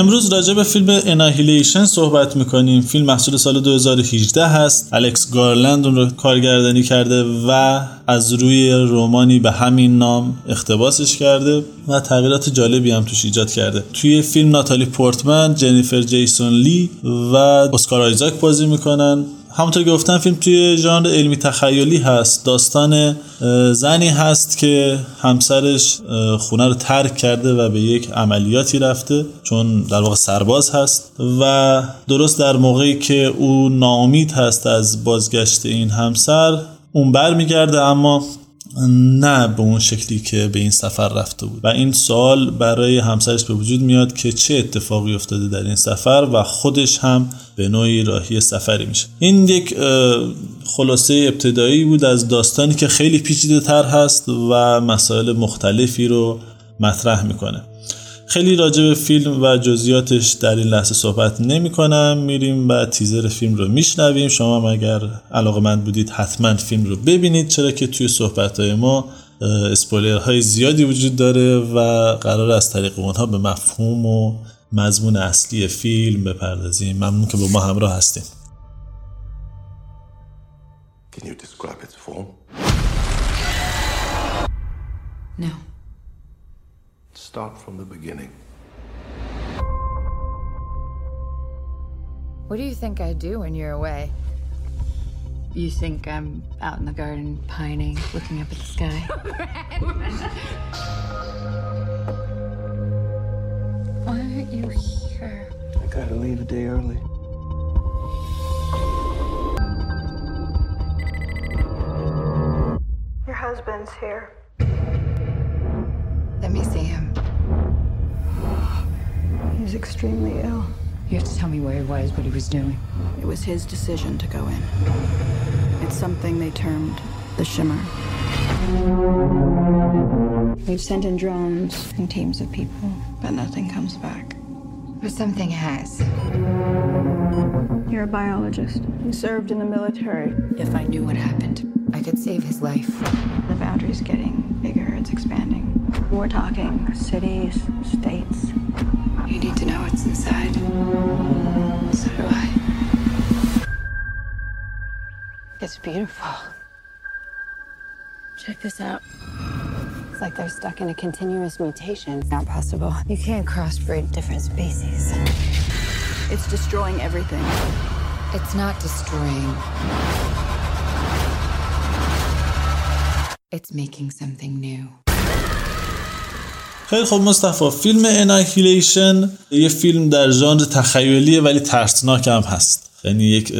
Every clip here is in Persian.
امروز راجع به فیلم اناهیلیشن صحبت می‌کنیم. فیلم محصول سال 2018 هست. الکس گارلند اون رو کارگردانی کرده و از روی رومانی به همین نام اقتباسش کرده و تغییرات جالبی هم توش ایجاد کرده. توی فیلم ناتالی پورتمن، جنیفر جیسون لی و اسکار آیزاک بازی می‌کنن. همونطور که گفتم فیلم توی ژانر علمی تخیلی هست. داستان زنی هست که همسرش خونه رو ترک کرده و به یک عملیاتی رفته چون در واقع سرباز هست و درست در موقعی که او ناامید هست از بازگشت این همسر اون بر میگرده اما نه به اون شکلی که به این سفر رفته بود. و این سوال برای همسرش به وجود میاد که چه اتفاقی افتاده در این سفر و خودش هم به نوعی راهی سفری میشه. این یک خلاصه ابتدایی بود از داستانی که خیلی پیچیده تر هست و مسائل مختلفی رو مطرح می‌کنه. خیلی راجع به فیلم و جزئیاتش در این لحظه صحبت نمی کنم میریم و تیزر فیلم رو میشنویم شما هم اگر علاقه مند بودید حتما فیلم رو ببینید چرا که توی صحبت های ما اسپویلر های زیادی وجود داره و قرار از طریق اونها به مفهوم و مضمون اصلی فیلم بپردازیم ممنون که با ما همراه هستیم Can you describe its form? No. Start from the beginning. What do you think I do when you're away? You think I'm out in the garden pining, looking up at the sky? Why aren't you here? I gotta leave a day early. Your husband's here. Let me see him. He's extremely ill. You have to tell me where he was, what he was doing. It was his decision to go in. It's something they termed the shimmer. We've sent in drones and teams of people, but nothing comes back. But something has. You're a biologist. You served in the military. If I knew what happened, I could save his life. The boundary's getting bigger, it's expanding. We're talking cities, states. You need to know what's inside. So do I. It's beautiful. Check this out. It's like they're stuck in a continuous mutation. It's not possible. You can't crossbreed different species. It's destroying everything. It's not destroying. It's making something new. خیلی خب مصطفی فیلم اناکیلیشن یه فیلم در ژانر تخیلیه ولی ترسناک هم هست. یعنی یک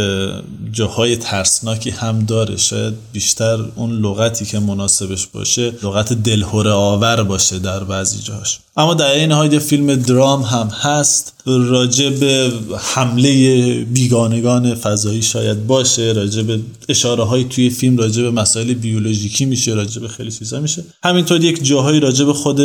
جاهای ترسناکی هم داره. شاید بیشتر اون لغتی که مناسبش باشه لغت دلهوره آور باشه در بعضی جاهاش. اما در این حال فیلم درام هم هست. راجع به حمله بیگانگان فضایی شاید باشه. راجع به اشاره های توی فیلم راجع به مسائل بیولوژیکی میشه راجع به خیلی چیزا میشه. همینطور یک جاهایی راجع به خود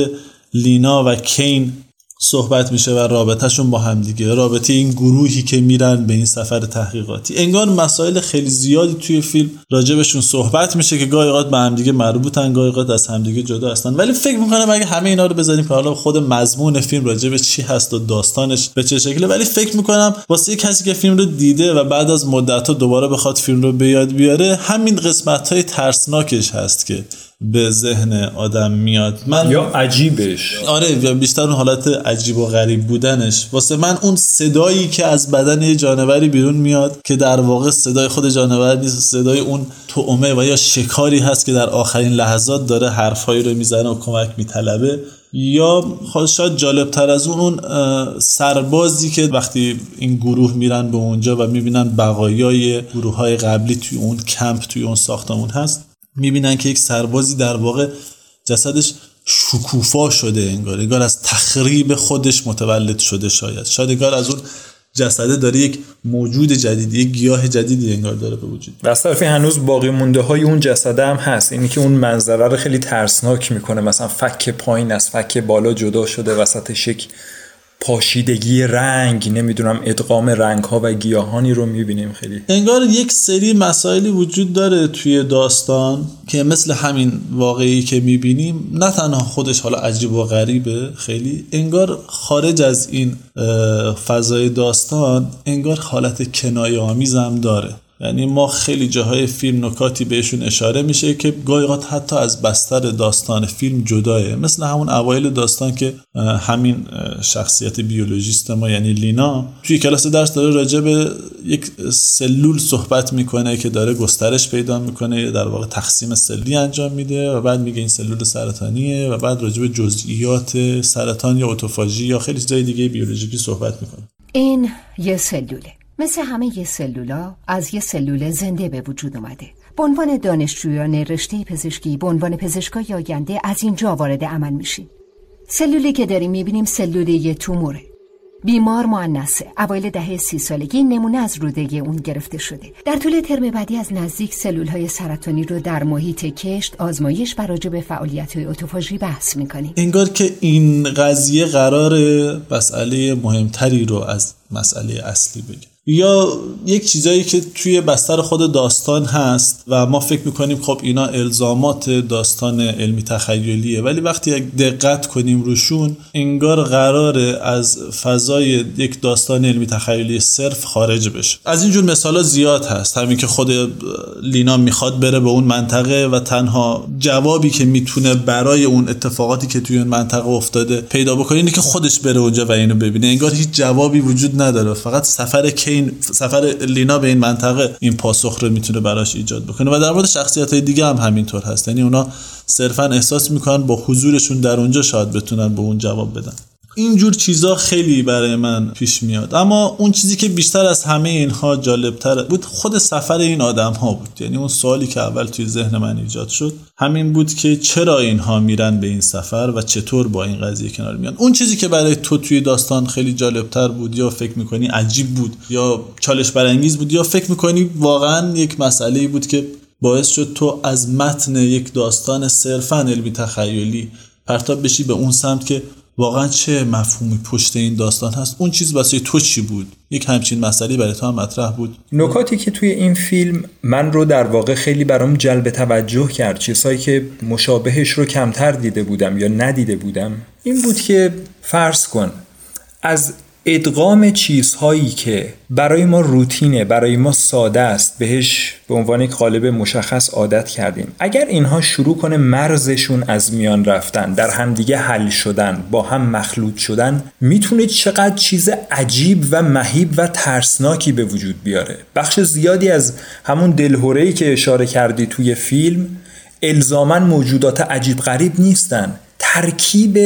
لینا و کین صحبت میشه و رابطهشون با همدیگه رابطه این گروهی که میرن به این سفر تحقیقاتی. انگار مسائل خیلی زیادی توی فیلم راجبشون صحبت میشه که گاهی اوقات به همدیگه مربوطن گاهی اوقات از همدیگه جدا هستن. ولی فکر می‌کنم اگه همه اینا رو بذاریم که حالا خود مضمون فیلم راجب چی هست و داستانش به چه شکله. ولی فکر می‌کنم واسه کسی که فیلم رو دیده و بعد از مدت دوباره بخواد فیلم رو به یاد بیاره همین قسمت های ترسناکش هست که به ذهن آدم میاد. من یا عجیبش. آره بیشتر اون حالت عجیب و غریب بودنش. واسه من اون صدایی که از بدن یه جانوری بیرون میاد که در واقع صدای خود جانور نیست صدای اون طعمه و یا شکاری هست که در آخرین لحظات داره حرفهایی رو می‌زنه و کمک میطلبه. یا شاید جالب تر از اون اون سربازی که وقتی این گروه میرن به اونجا و می‌بینن بقایای گروه های قبلی توی اون کمپ توی اون ساختمون هست می‌بینن که یک سربازی در واقع جسدش شکوفا شده انگار انگار از تخریب خودش متولد شده شاید. شاید انگار از اون جسده داره یک موجود جدیدی یک گیاه جدیدی انگار داره به وجود و از طرفی هنوز باقی مونده های اون جسده هم هست. اینی که اون منظره رو خیلی ترسناک می‌کنه. مثلا فک پایین از فک بالا جدا شده وسط یک پاشیدگی رنگ نمی‌دونم ادغام رنگ ها و گیاهانی رو می‌بینیم خیلی. انگار یک سری مسائلی وجود داره توی داستان که مثل همین واقعی که می‌بینیم نه تنها خودش حالا عجیب و غریبه خیلی انگار خارج از این فضای داستان انگار حالت کنایه آمیز هم داره. یعنی ما خیلی جاهای فیلم نکاتی بهشون اشاره میشه که گاهی حتی از بستر داستان فیلم جداه مثل همون اوایل داستان که همین شخصیت بیولوژیست ما یعنی لینا توی کلاس درس داره راجع به یک سلول صحبت می‌کنه که داره گسترش پیدا می‌کنه در واقع تقسیم سلی انجام میده و بعد میگه این سلول سرطانیه و بعد راجع به جزئیات سرطان یا اتوفاژی یا خیلی چیزای دیگه بیولوژیکی صحبت می‌کنه. این یه سلوله. مثل همه یه سلولا از یه سلول زنده به وجود اومده. به عنوان دانشجویان رشته پزشکی به عنوان پزشکای آینده از اینجا وارد عمل میشیم. سلولی که داریم می‌بینیم سلول یه توموره. بیمار معنسه اوایل دهه سی سالگی نمونه از روده اون گرفته شده. در طول ترم بعدی از نزدیک سلول های سرطانی رو در محیط کشت آزمایش و راجع به فعالیت های اتوفاژی بحث می‌کنیم. انگار که این قضیه قرار مسئله مهمتری رو از مسئله اصلی بگیم. یا یک چیزایی که توی بستر خود داستان هست و ما فکر می‌کنیم خب اینا الزامات داستان علمی تخیلیه ولی وقتی دقت کنیم روشون انگار قراره از فضای یک داستان علمی تخیلی صرف خارج بشه. از اینجور مثالا زیاد هست. همین که خود لینا می‌خواد بره به اون منطقه و تنها جوابی که می‌تونه برای اون اتفاقاتی که توی اون منطقه افتاده پیدا بکنه اینه که خودش بره اونجا و اینو ببینه. انگار هیچ جوابی وجود نداره. فقط سفر این سفر لینا به این منطقه این پاسخ رو می‌تونه براش ایجاد بکنه و در مورد شخصیت های دیگه هم همینطور هست. یعنی اونا صرفا احساس می‌کنن با حضورشون در اونجا شاید بتونن به اون جواب بدن. اینجور چیزا خیلی برای من پیش میاد. اما اون چیزی که بیشتر از همه اینها جالبتر بود خود سفر این آدم ها بود. یعنی اون سوالی که اول توی ذهن من ایجاد شد همین بود که چرا اینها میرن به این سفر و چطور با این قضیه کنار میان. اون چیزی که برای تو توی داستان خیلی جالبتر بود یا فکر می‌کنی عجیب بود یا چالش برانگیز بود یا فکر می‌کنی واقعا یک مسئله بود که باعث شد تو از متن یک داستان صرفا علمی تخیلی پرتاب بشی به اون سمت که واقعا چه مفهومی پشت این داستان هست؟ اون چیز واسه تو چی بود؟ یک همچین مسئله برای تو هم مطرح بود. نکاتی که توی این فیلم من رو در واقع خیلی برام جلب توجه کرد چیزهایی که مشابهش رو کمتر دیده بودم یا ندیده بودم این بود که فرض کن از ادغام چیزهایی که برای ما روتینه برای ما ساده است بهش به عنوان یک قالب مشخص عادت کردیم. اگر اینها شروع کنه مرزشون از میان رفتن در همدیگه حل شدن با هم مخلوط شدن می‌تونه چقدر چیز عجیب و مهیب و ترسناکی به وجود بیاره. بخش زیادی از همون دلهورهی که اشاره کردی توی فیلم الزاما موجودات عجیب غریب نیستن. ترکیب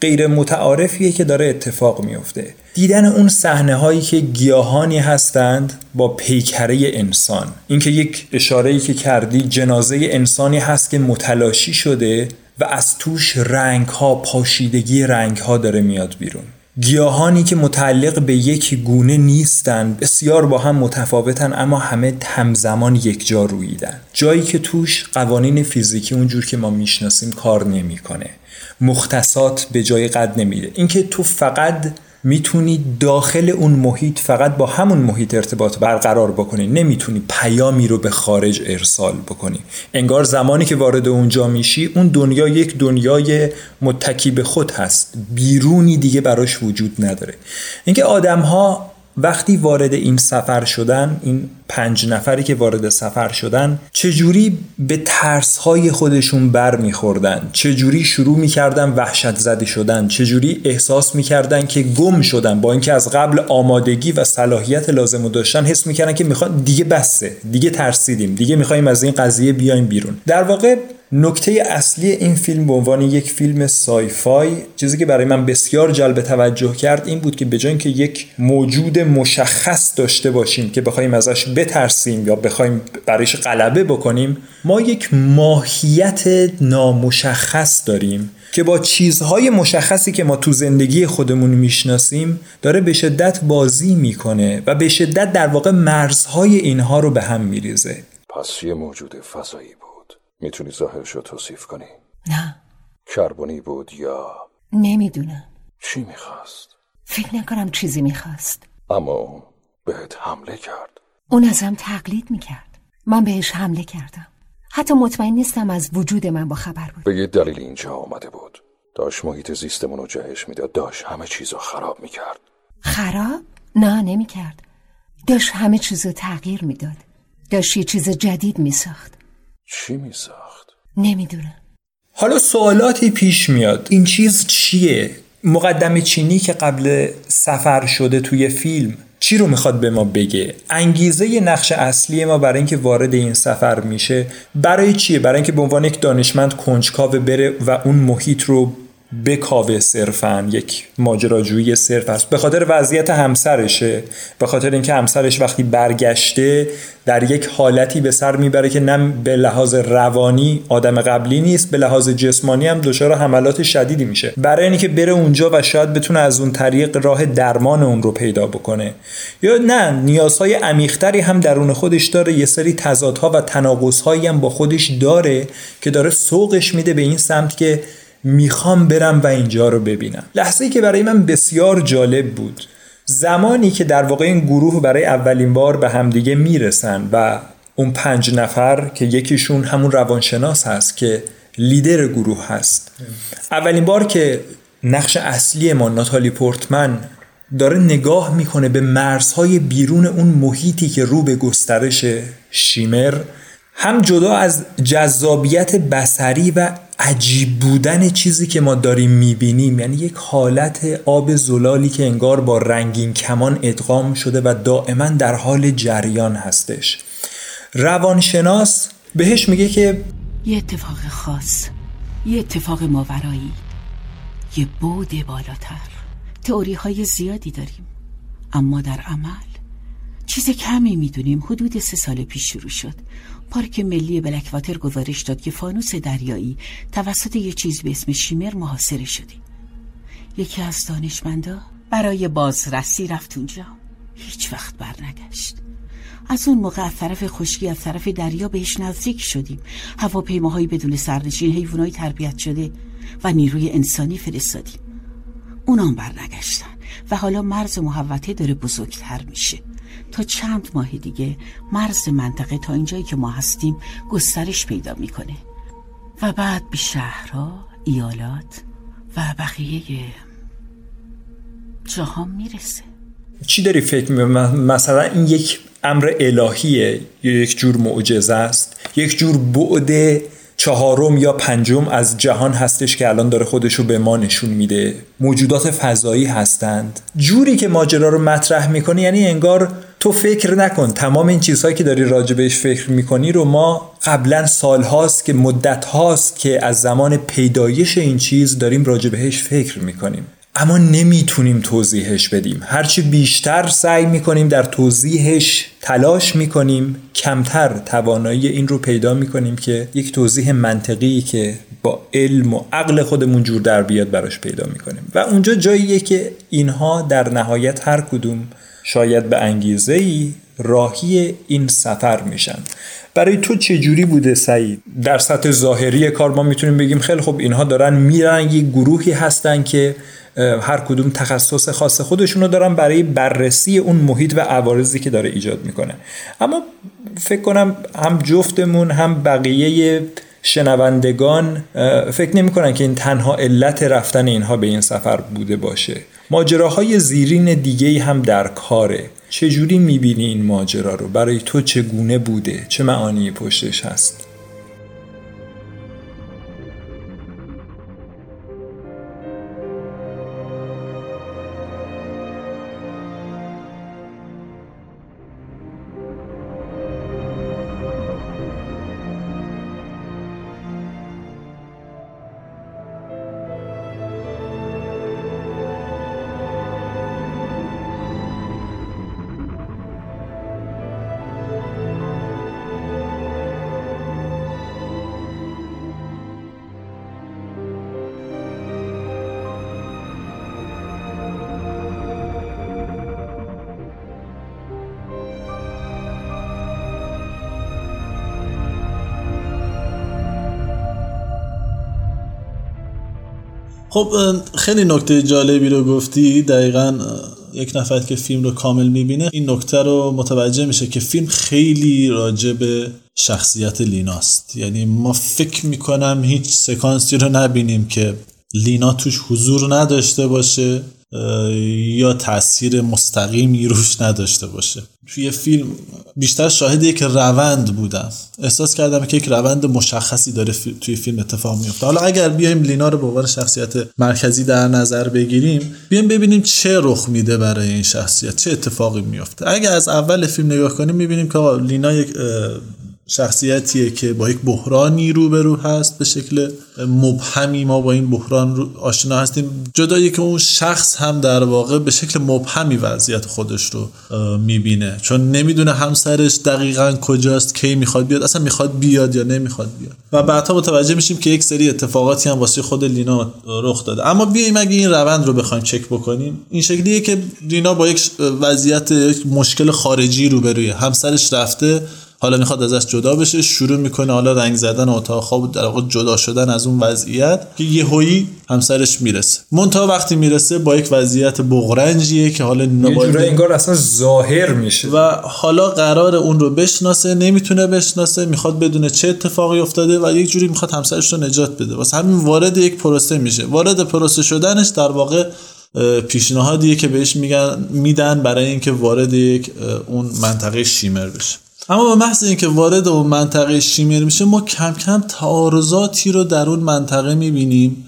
غیر متعارفیه که داره اتفاق میفته دیدن اون صحنه هایی که گیاهانی هستند با پیکره انسان. اینکه یک اشاره که کردی جنازه انسانی هست که متلاشی شده و از توش رنگ ها پاشیدگی رنگ ها داره میاد بیرون. گیاهانی که متعلق به یک گونه نیستند بسیار با هم متفاوتن اما همه همزمان یک جا رویدن جایی که توش قوانین فیزیکی اونجور که ما می‌شناسیم کار نمی‌کنه. مختصات به جای قد نمیده. اینکه تو فقط می‌تونی داخل اون محیط فقط با همون محیط ارتباط برقرار بکنی. نمی‌تونی پیامی رو به خارج ارسال بکنی. انگار زمانی که وارد اونجا میشی اون دنیا یک دنیای متکی به خود هست. بیرونی دیگه براش وجود نداره. اینکه آدم ها وقتی وارد این سفر شدن این پنج نفری که وارد سفر شدن چجوری به ترس های خودشون بر میخوردن؟ چجوری شروع می‌کردن وحشت زده شدن؟ چجوری احساس می‌کردن که گم شدن؟ با اینکه از قبل آمادگی و صلاحیت لازم داشتن حس می‌کردن که می‌خوان دیگه بسه دیگه ترسیدیم دیگه می‌خوایم از این قضیه بیایم بیرون. در واقع نکته اصلی این فیلم به عنوان یک فیلم سایفای چیزی که برای من بسیار جلب توجه کرد این بود که به که یک موجود مشخص داشته باشیم که بخوایم ازش بترسیم یا بخوایم برایش غلبه بکنیم ما یک ماهیت نامشخص داریم که با چیزهای مشخصی که ما تو زندگی خودمون می‌شناسیم داره به شدت بازی می‌کنه و به شدت در واقع مرزهای اینها رو به هم میریزه. پس یه موجود فضایی می‌تونی ظاهرش رو توصیف کنی؟ نه. کربونی بود یا نمی‌دونم. چی می‌خواست؟ فکر نکنم چیزی می‌خواست. اما بهت حمله کرد. اون ازم تقلید می‌کرد. من بهش حمله کردم. حتی مطمئن نیستم از وجود من با خبر بود. به یه دلیل اینجا آمده بود. داشت محیط زیستمون رو جهش می‌داد. داشت همه چیز رو خراب می‌کرد. خراب؟ نه نمی‌کرد. داشت همه چیز رو تغییر می‌داد. داشت یه چیز جدید میساخت. چی میساخت؟ نمی‌دونم حالا سوالاتی پیش میاد این چیز چیه؟ مقدم چینی که قبل سفر شده توی فیلم چی رو می‌خواد به ما بگه انگیزه نقش اصلی ما برای اینکه وارد این سفر میشه برای چیه برای اینکه به عنوان یک دانشمند کنجکاوه بره و اون محیط رو بکاوه صرفا یک ماجراجویی صرف است. به خاطر وضعیت همسرشه به خاطر اینکه همسرش وقتی برگشته در یک حالتی به سر می‌بره که نه به لحاظ روانی آدم قبلی نیست به لحاظ جسمانی هم دچار حملات شدیدی میشه. برای اینکه بره اونجا و شاید بتونه از اون طریق راه درمان اون رو پیدا بکنه. یا نه نیازهای عمیقتری هم درون خودش داره. یه سری تضادها و تناقضهایی هم با خودش داره که داره سوقش میده به این سمت که می‌خوام برم و اینجا رو ببینم. لحظه ای که برای من بسیار جالب بود. زمانی که در واقع این گروه برای اولین بار به همدیگه می‌رسن و اون پنج نفر که یکیشون همون روانشناس هست که لیدر گروه هست. اولین بار که نقش اصلی ما ناتالی پورتمن داره نگاه می‌کنه به مرزهای بیرون اون محیطی که رو به گسترش شیمر هم جدا از جذابیت بسری و عجیب بودن چیزی که ما داریم می‌بینیم. یعنی یک حالت آب زلالی که انگار با رنگین کمان ادغام شده و دائما در حال جریان هستش. روانشناس بهش میگه که یه اتفاق خاص یه اتفاق ماورایی یه بود بالاتر. تئوری های زیادی داریم اما در عمل چیز کمی می‌دونیم. حدود سه سال پیش شروع شد. پارک ملی بلکواتر گزارش داد که فانوس دریایی توسط یه چیز به اسم شیمر محاصره شده. یکی از دانشمندا برای بازرسی رفت اونجا. هیچ وقت برنگشت. از اون موقع از طرف خشکی از طرف دریا بهش نزدیک شدیم. هواپیماهایی بدون سرنشین حیوانایی تربیت شده و نیروی انسانی فرستادیم. اونام برنگشتن و حالا مرز محوطه داره بزرگتر میشه. تا چند ماه دیگه مرز منطقه تا اینجایی که ما هستیم گسترش پیدا می‌کنه. و بعد به شهرها ایالات و بقیه جهان می‌رسه. چی داری فکر می مثلا این یک امر الهیه یا یک جور معجزه است؟ یک جور بعد چهارم یا پنجم از جهان هستش که الان داره خودش رو به ما نشون میده. موجودات فضایی هستند. جوری که ماجرا رو مطرح می‌کنه یعنی انگار تو فکر نکن تمام این چیزهایی که داری راجبش فکر می‌کنی رو ما قبلا سال هاست که مدت هاست که از زمان پیدایش این چیز داریم راجبهش فکر می‌کنیم. اما نمی‌تونیم توضیحش بدیم. هرچی بیشتر سعی می‌کنیم در توضیحش تلاش می‌کنیم کمتر توانایی این رو پیدا می‌کنیم که یک توضیح منطقی که با علم و عقل خودمون جور در بیاد براش پیدا می‌کنیم. و اونجا جاییه که اینها در نهایت هر کدوم شاید به انگیزه ای راهی این سفر میشن. برای تو چه جوری بوده سعید؟ در سطح ظاهری کار ما می‌تونیم بگیم خیلی خب اینها دارن میرن یک گروهی هستن که هر کدوم تخصص خاص خودشونو دارن برای بررسی اون محیط و عوارضی که داره ایجاد می‌کنه. اما فکر کنم هم جفتمون هم بقیه شنوندگان فکر نمی کنن که این تنها علت رفتن اینها به این سفر بوده باشه. ماجراهای زیرین دیگه هم در کاره. چجوری می‌بینی این ماجرا رو؟ برای تو چگونه بوده؟ چه معانی پشتش هست؟ خب خیلی نکته جالبی رو گفتی. دقیقا یک نفر که فیلم رو کامل می‌بینه این نکته رو متوجه میشه که فیلم خیلی راجع به شخصیت لیناست. یعنی ما فکر می‌کنم هیچ سکانسی رو نبینیم که لینا توش حضور نداشته باشه. یا تاثیر مستقیمی روش نداشته باشه. توی فیلم بیشتر شاهد یک روند بودم. احساس کردم که یک روند مشخصی داره توی فیلم اتفاق میفته حالا اگر بیایم لینا رو به عنوان شخصیت مرکزی در نظر بگیریم بیایم ببینیم چه رخ میده برای این شخصیت چه اتفاقی میفته اگر از اول فیلم نگاه کنیم می‌بینیم که لینا یک شخصیتیه که با یک بحرانی روبرو هست به شکل مبهمی. ما با این بحران رو آشنا هستیم. جدایی که اون شخص هم در واقع به شکل مبهمی وضعیت خودش رو می‌بینه. چون نمی‌دونه همسرش دقیقا کجاست کی می‌خواد بیاد اصلا می‌خواد بیاد یا نمی‌خواد بیاد. و بعدها متوجه میشیم که یک سری اتفاقاتی هم واسه خود لینا رخ داده. اما بیایم اگه این روند رو بخوایم چک بکنیم؟ این شکلیه که لینا با یک وضعیت یک مشکل خارجی روبروی همسرش رفته حالا می‌خواد ازش جدا بشه شروع می‌کنه حالا رنگ زدن اتاق خواب در واقع جدا شدن از اون وضعیت که یهویی همسرش می‌رسه. مونتا وقتی می‌رسه با یک وضعیت بغرنجیه که حالا یه انگار اصلا ظاهر میشه. و حالا قرار اون رو بشناسه نمی‌تونه بشناسه می‌خواد بدونه چه اتفاقی افتاده و یک جوری می‌خواد همسرش رو نجات بده. واسه همین وارد یک پروسه میشه. وارد پروسه شدنش در واقع پیشنهادیه که بهش میگن میدن برای اینکه وارد یک اون منطقه شیمر بشه. اما به محض اینکه وارد اون منطقه شیمر میشه ما کم کم تعارضاتی رو در اون منطقه می‌بینیم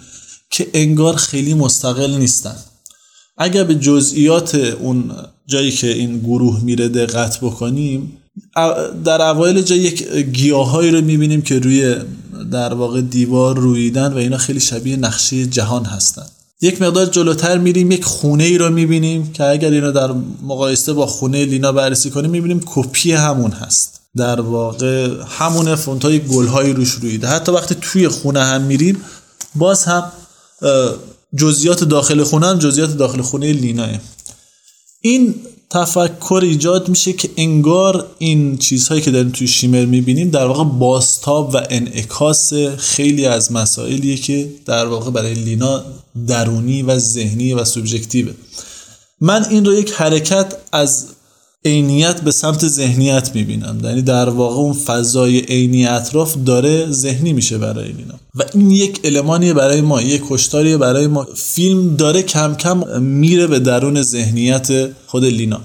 که انگار خیلی مستقل نیستن. اگر به جزئیات اون جایی که این گروه میره دقت بکنیم در اوایل جا یک گیاهایی رو می‌بینیم که روی در واقع دیوار رویدن و اینا خیلی شبیه نقشه جهان هستن. یک مقدار جلوتر میریم یک خونه ای رو می‌بینیم که اگر اینو در مقایسه با خونه لینا بررسی کنیم می‌بینیم کپی همون هست. در واقع همون فونت های گل های روش رویده حتی وقتی توی خونه هم میریم باز هم جزئیات داخل خونه هم جزئیات داخل خونه لیناه این تفکر ایجاد میشه که انگار این چیزهایی که داریم توی شیمر می‌بینیم در واقع باستاب و انعکاس خیلی از مسائلیه که در واقع برای لینا درونی و ذهنی و سوبژکتیوه. من این رو یک حرکت از عینیت به سمت ذهنیت می‌بینم. یعنی در واقع اون فضای عینی اطراف داره ذهنی میشه برای لینا و این یک المانیه برای ما یک کشتاریه برای ما. فیلم داره کم کم میره به درون ذهنیت خود لینا.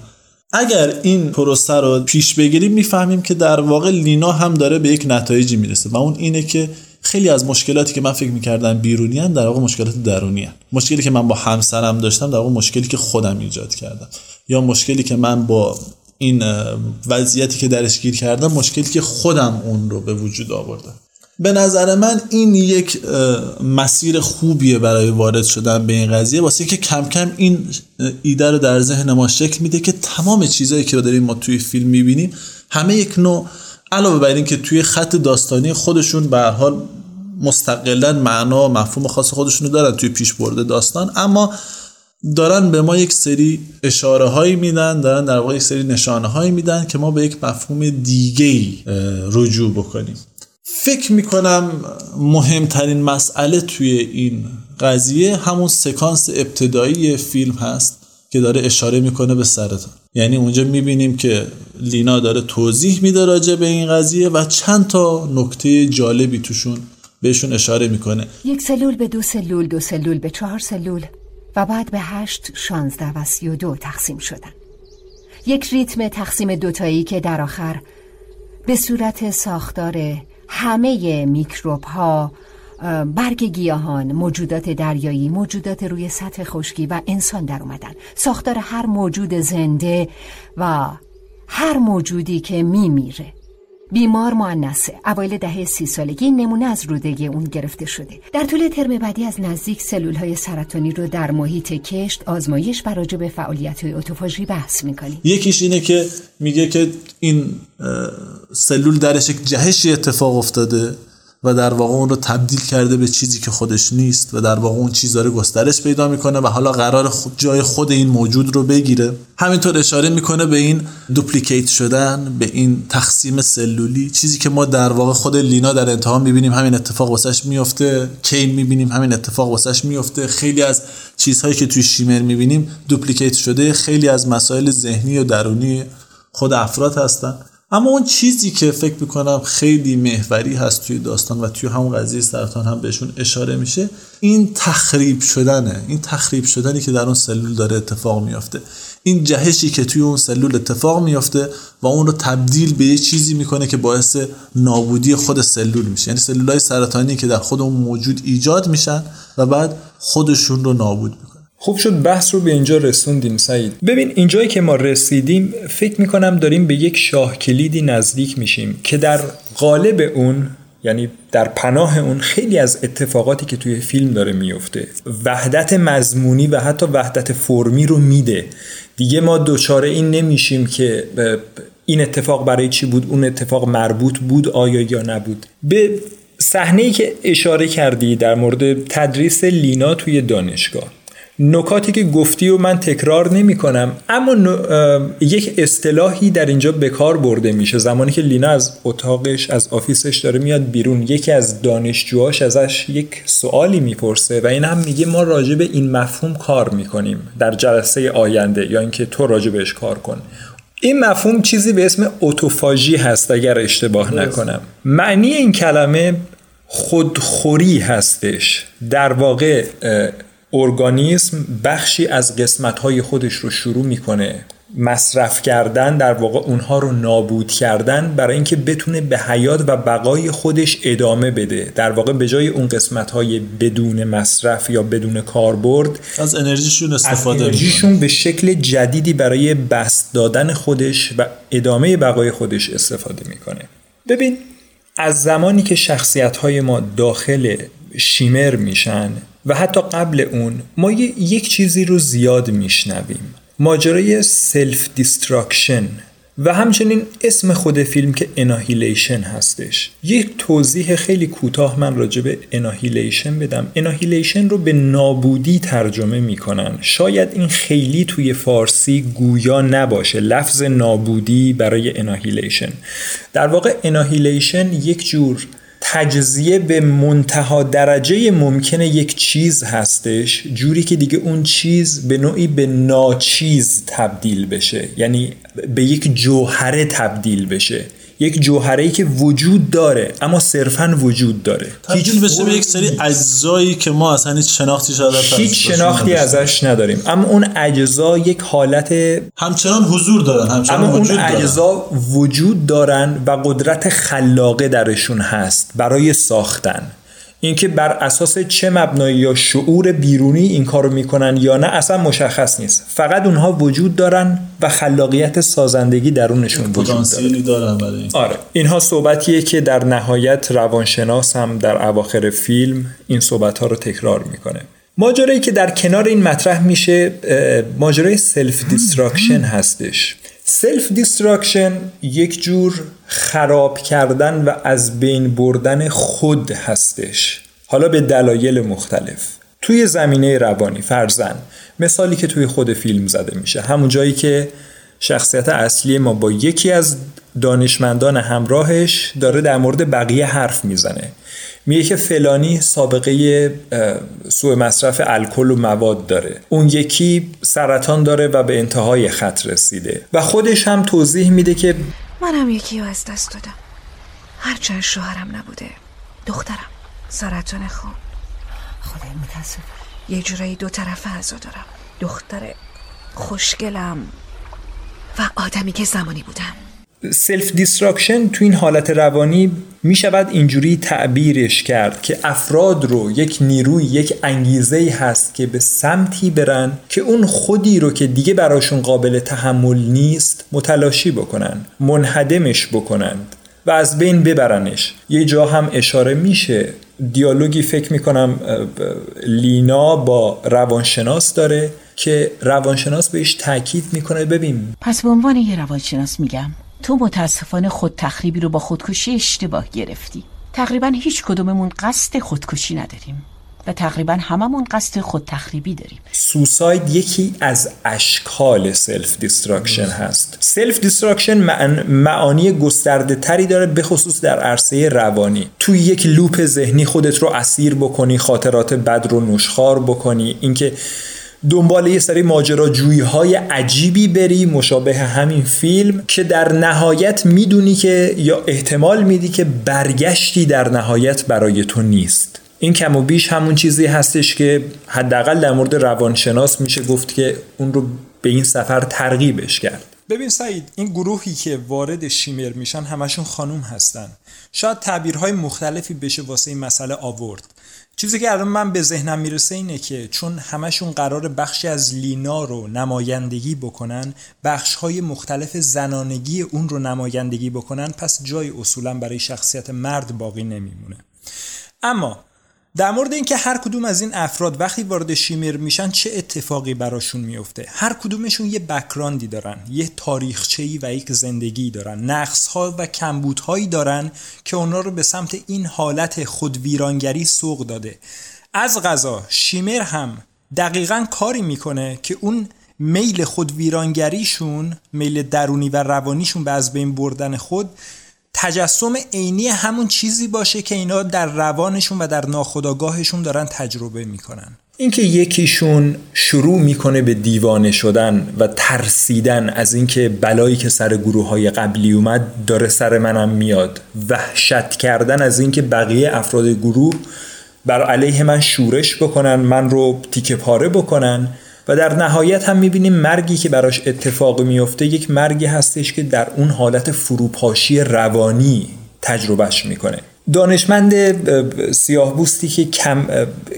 اگر این پروسه رو پیش بگیریم می‌فهمیم که در واقع لینا هم داره به یک نتایجی می‌رسه. و اون اینه که خیلی از مشکلاتی که من فکر می‌کردم بیرونی در واقع مشکلات درونی هن. مشکلی که من با همسرم داشتم در واقع مشکلی که خودم ایجاد کردم. یا مشکلی که من با این وضعیتی که درش گیر کردم مشکلی که خودم اون رو به وجود آوردم. به نظر من این یک مسیر خوبیه برای وارد شدن به این قضیه. واسه که کم کم این ایده رو در ذهن ما شکل میده که تمام چیزهایی که داریم ما توی فیلم می‌بینیم همه یک نوع علاوه بر این که توی خط داستانی خودشون به حال مستقلا معنا و مفهوم خاص خودشون رو دارن توی پیش برده داستان اما دارن به ما یک سری اشاره هایی میدن دارن در واقع یک سری نشانه هایی میدن که ما به یک مفهوم دیگه رجوع بکنیم. فکر می‌کنم مهمترین مسئله توی این قضیه همون سکانس ابتدایی فیلم هست که داره اشاره می‌کنه به سرطان. یعنی اونجا می‌بینیم که لینا داره توضیح میده راجع به این قضیه و چند تا نکته جالبی توشون بهشون اشاره می‌کنه. یک سلول به دو سلول دو سلول به چهار سلول. و بعد به 8 16 و 32 تقسیم شدن. یک ریتم تقسیم دوتایی که در آخر به صورت ساختار همه میکروب ها برگ گیاهان، موجودات دریایی، موجودات روی سطح خشکی و انسان در اومدن. ساختار هر موجود زنده و هر موجودی که میمیره. بیمار معنسه اوایل دهه سی سالگی نمونه از روده اون گرفته شده. در طول ترم بعدی از نزدیک سلول های سرطانی رو در محیط کشت آزمایش و راجع به فعالیت های اتوفاژی بحث می‌کنیم. یکیش اینه که میگه که این سلول درش یک جهشی اتفاق افتاده. و در واقع اون رو تبدیل کرده به چیزی که خودش نیست و در واقع اون چیز داره گسترش پیدا می‌کنه و حالا قرار جای خود این موجود رو بگیره. همینطور اشاره می‌کنه به این دوپلیکیت شدن به این تقسیم سلولی. چیزی که ما در واقع خود لینا در انتها می‌بینیم همین اتفاق واسش میفته کین می‌بینیم همین اتفاق واسش میفته خیلی از چیزهایی که توی شیمر می‌بینیم دوپلیکیت شده. خیلی از مسائل ذهنی و درونی خود افراد هستن. اما اون چیزی که فکر می‌کنم خیلی محوری هست توی داستان و توی همون قضیه سرطان هم بهشون اشاره میشه این تخریب شدنه. این تخریب شدنی که در اون سلول داره اتفاق میافته. این جهشی که توی اون سلول اتفاق میافته و اون رو تبدیل به یه چیزی می‌کنه که باعث نابودی خود سلول میشه. یعنی سلول های سرطانی که در خود اون موجود ایجاد میشن و بعد خودشون رو نابود می‌کنن. خوب شد بحث رو به اینجا رسوندیم سعید. ببین اینجایی که ما رسیدیم فکر می‌کنم داریم به یک شاه کلیدی نزدیک میشیم که در قالب اون یعنی در پناه اون خیلی از اتفاقاتی که توی فیلم داره میفته وحدت مضمونی و حتی وحدت فرمی رو میده. دیگه ما دوچاره این نمیشیم که این اتفاق برای چی بود اون اتفاق مربوط بود آیا یا نبود. به صحنه ای که اشاره کردی در مورد تدریس لینا توی دانشگاه. نکاتی که گفتی و من تکرار نمی کنم. اما یک اصطلاحی در اینجا به کار برده میشه. زمانی که لینا از اتاقش از آفیسش داره میاد بیرون یکی از دانشجوهاش ازش یک سوالی می‌پرسه و این هم میگه ما راجع به این مفهوم کار می‌کنیم در جلسه آینده یا اینکه تو راجع بهش کار کن. این مفهوم چیزی به اسم اتوفاژی هست اگر اشتباه نکنم. معنی این کلمه خودخوری هستش. در واقع ارگانیسم بخشی از قسمت‌های خودش رو شروع می‌کنه. مصرف کردن در واقع اونها رو نابود کردن برای اینکه بتونه به حیات و بقای خودش ادامه بده. در واقع به جای اون قسمت های بدون مصرف یا بدون کاربرد از انرژیشون استفاده از انرژیشون به شکل جدیدی برای بست دادن خودش و ادامه بقای خودش استفاده می‌کنه. ببین از زمانی که شخصیت های ما داخل Shimmer میشن و حتی قبل اون ما یک چیزی رو زیاد میشنویم. ماجرای self destruction و همچنین اسم خود فیلم که Annihilation هستش. یک توضیح خیلی کوتاه من راجع به Annihilation بدم. Annihilation رو به نابودی ترجمه می‌کنن. شاید این خیلی توی فارسی گویا نباشه. لفظ نابودی برای Annihilation در واقع اناهیلیشن یک جور تجزیه به منتها درجه ممکنه یک چیز هستش جوری که دیگه اون چیز به نوعی به ناچیز تبدیل بشه. یعنی به یک جوهره تبدیل بشه. یک جوهره ای که وجود داره اما صرفا وجود داره. تبدیل بشه به یک سری اجزایی که ما اصلا هیچ شناختی شده هیچ شناختی ازش نداریم. اما اون اجزا یک حالت همچنان حضور دارن همچنان اما وجود اون اجزا وجود دارن و قدرت خلاقه درشون هست برای ساختن. اینکه بر اساس چه مبنایی یا شعور بیرونی این کارو می‌کنن یا نه اصلا مشخص نیست. فقط اونها وجود دارن و خلاقیت سازندگی درونشون وجود داره. دارن برای آره. اینها صحبتیه که در نهایت روانشناس هم در اواخر فیلم این صحبت ها رو تکرار می‌کنه. ماجرایی که در کنار این مطرح میشه ماجرای self-destruction هستش. self-destruction یک جور خراب کردن و از بین بردن خود هستش. حالا به دلایل مختلف. توی زمینه روانی فرضا مثالی که توی خود فیلم زده میشه. همون جایی که شخصیت اصلی ما با یکی از دانشمندان همراهش داره در مورد بقیه حرف می‌زنه. میگه که فلانی سابقه سوء مصرف الکل و مواد داره. اون یکی سرطان داره و به انتهای خط رسیده. و خودش هم توضیح میده که منم یکی رو از دست دادم. هرچند شوهرم نبوده. دخترم. سرطان خون. خدای متاسف یه جورایی دو طرفه ازا دارم. دختر خوشگلم. و آدمی که زمانی بودم. self-destruction تو این حالت روانی می شود اینجوری تعبیرش کرد که افراد رو یک نیروی یک انگیزه هست که به سمتی برن که اون خودی رو که دیگه براشون قابل تحمل نیست متلاشی بکنن منهدمش بکنند و از بین ببرنش. یه جا هم اشاره میشه. دیالوگی فکر می‌کنم لینا با روانشناس داره. که روانشناس بهش تاکید می‌کنه. ببین. پس به عنوان یه روانشناس میگم تو متاسفانه خود تخریبی رو با خودکشی اشتباه گرفتی. تقریبا هیچ کدوممون قصد خودکشی نداریم و تقریبا هممون قصد خود تخریبی داریم. suicide یکی از اشکال self-destruction هست. self-destruction معانی گسترده تری داره به خصوص در عرصه روانی. تو یک loop ذهنی خودت رو اسیر بکنی خاطرات بد رو نشخوار بکنی. اینکه دنبال یه سری ماجراجویی های عجیبی بری مشابه همین فیلم که در نهایت می‌دونی که یا احتمال میدی که برگشتی در نهایت برای تو نیست. این کم و بیش همون چیزی هستش که حداقل در مورد روانشناس میشه گفت که اون رو به این سفر ترغیبش کرد. ببین سعید این گروهی که وارد شیمر میشن همشون خانوم هستن. شاید تعبیرهای مختلفی بشه واسه این مسئله آورد. چیزی که الان من به ذهنم می‌رسه اینه که چون همشون قرار بخشی از لینا رو نمایندگی بکنن بخش های مختلف زنانگی اون رو نمایندگی بکنن پس جای اصولا برای شخصیت مرد باقی نمیمونه. اما در مورد اینکه هر کدوم از این افراد وقتی وارد شیمر میشن چه اتفاقی براشون میفته. هر کدومشون یه بکراندی دارن یه تاریخچه‌ای و یک زندگی دارن نقصها و کمبودهایی دارن که اونا رو به سمت این حالت خودویرانگری سوق داده. از غذا شیمر هم دقیقا کاری می‌کنه که اون میل خودویرانگریشون میل درونی و روانیشون به از بین بردن خود تجسم عینی همون چیزی باشه که اینا در روانشون و در ناخودآگاهشون دارن تجربه می‌کنن. اینکه یکیشون شروع می‌کنه به دیوانه شدن و ترسیدن از اینکه بلایی که سر گروه های قبلی اومد داره سر منم میاد. وحشت کردن از اینکه بقیه افراد گروه بر علیه من شورش بکنن من رو تیکه پاره بکنن. و در نهایت هم می‌بینیم مرگی که براش اتفاق میفته یک مرگی هستش که در اون حالت فروپاشی روانی تجربهش می‌کنه. دانشمند سیاه بوستی که کم,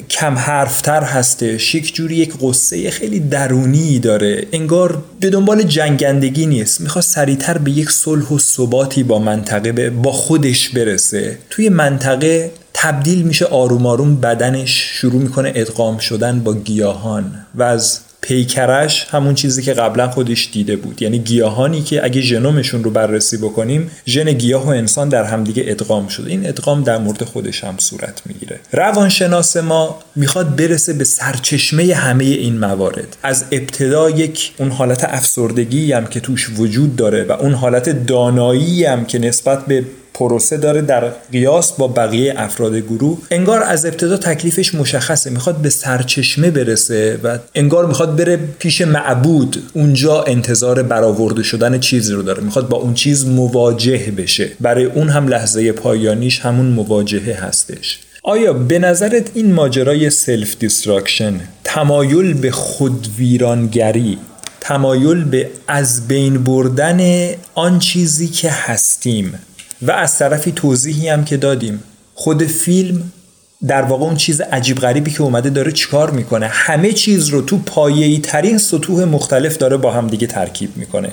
کم حرفتر هستش یک جوری یک قصه خیلی درونی داره انگار به دنبال جنگندگی نیست می‌خواد سریعتر به یک صلح و ثباتی با منطقه با خودش برسه. توی منطقه تبدیل میشه آروم آروم بدنش شروع می‌کنه ادغام شدن با گیاهان و از پیکرش همون چیزی که قبلا خودش دیده بود. یعنی گیاهانی که اگه ژنومشون رو بررسی بکنیم ژن گیاه و انسان در همدیگه ادغام شده. این ادغام در مورد خودش هم صورت می‌گیره. روانشناس ما می‌خواد برسه به سرچشمه همه این موارد. از ابتدا یک اون حالت افسردگی هم که توش وجود داره و اون حالت دانایی هم که نسبت به پروسه داره در قیاس با بقیه افراد گروه. انگار از ابتدا تکلیفش مشخصه می‌خواد به سرچشمه برسه و انگار می‌خواد بره پیش معبود. اونجا انتظار برآورده شدن چیزی رو داره می‌خواد با اون چیز مواجه بشه. برای اون هم لحظه پایانیش همون مواجهه هستش. آیا به نظرت این ماجرای سلف destruction تمایل به خودویرانگری تمایل به از بین بردن آن چیزی که هستیم و از طرفی توضیحی هم که دادیم. خود فیلم در واقع اون چیز عجیب غریبی که اومده داره چیکار می‌کنه؟ همه چیز رو تو پایه‌ای ترین سطوح مختلف داره با هم دیگه ترکیب می‌کنه.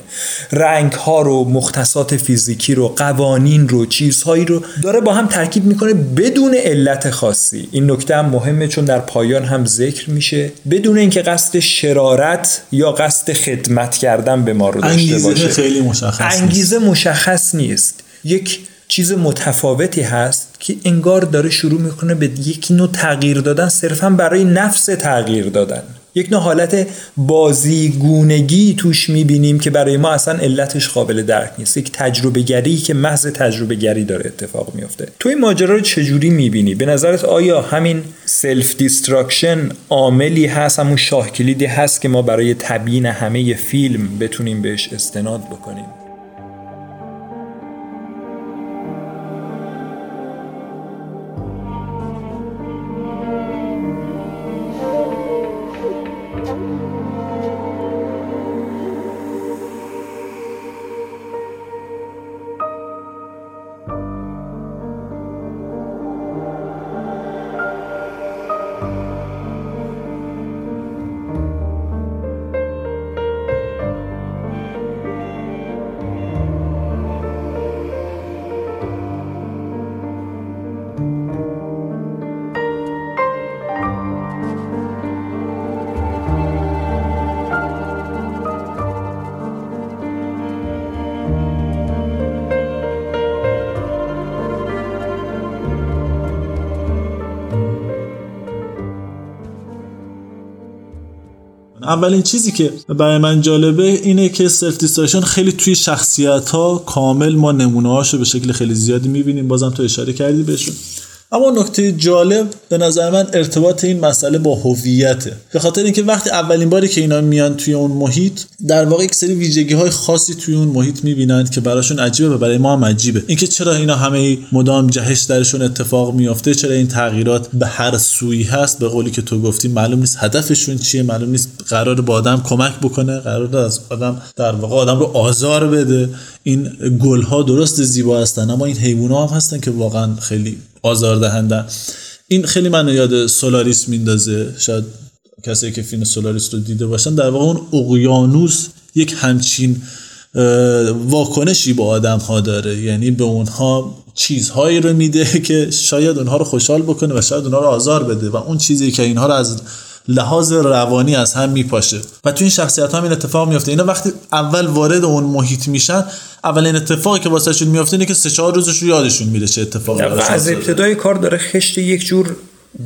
رنگ ها رو مختصات فیزیکی رو قوانین رو چیزهایی رو داره با هم ترکیب می‌کنه بدون علت خاصی. این نکته هم مهمه چون در پایان هم ذکر میشه. بدون اینکه قصد شرارت یا قصد خدمت کردن به ما رو داشته باشه. خیلی مشخص انگیزه مشخص نیست. یک چیز متفاوتی هست که انگار داره شروع می‌کنه به یک نوع تغییر دادن صرفا برای نفس تغییر دادن. یک نوع حالت بازیگونگی توش می‌بینیم که برای ما اصلا علتش قابل درک نیست. یک تجربه گری که محض تجربه گری داره اتفاق میفته تو این ماجرا رو چجوری می‌بینی؟ به نظرت آیا همین self-destruction عاملی هست همون شاه کلیدی هست که ما برای تبیین همه فیلم بتونیم بهش استناد بکنیم؟ اولین چیزی که برای من جالبه اینه که self-destruction خیلی توی شخصیت ها کامل ما نمونه هاشو به شکل خیلی زیادی می‌بینیم. بازم تو اشاره کردی بهشون. اما نکته جالب به نظر من ارتباط این مسئله با هویته. به خاطر اینکه وقتی اولین باری که اینا میان توی اون محیط در واقع یک سری ویژگی های خاصی توی اون محیط می‌بینند که براشون عجیبه و برای ما هم عجیبه. اینکه چرا اینا همه مدام جهش درشون اتفاق میافته چرا این تغییرات به هر سویی هست به قولی که تو گفتی معلوم نیست هدفشون چیه معلوم نیست قراره به آدم کمک بکنه قراره از آدم در واقع آدم رو آزار بده. این گل ها درسته زیبا هستن اما این حیوان هم هستن که واقعا خیلی آزاردهنده. این خیلی منو یاد سولاریس میندازه. شاید کسی که فیلم سولاریس رو دیده باشن در واقع اون اقیانوس یک همچین واکنشی با آدم ها داره. یعنی به اونها چیزهایی رو میده که شاید اونها رو خوشحال بکنه و شاید اونها رو آزار بده و اون چیزی که اینها رو از لحاظ روانی از هم میپاشه. و تو این شخصیت هم این اتفاق میفته اینا وقتی اول وارد اون محیط میشن اولین اتفاقی که واسهشون میفته اینه که سه چهار روزش رو یادشون میره چه اتفاقی از ابتدای کار داره خشت یک جور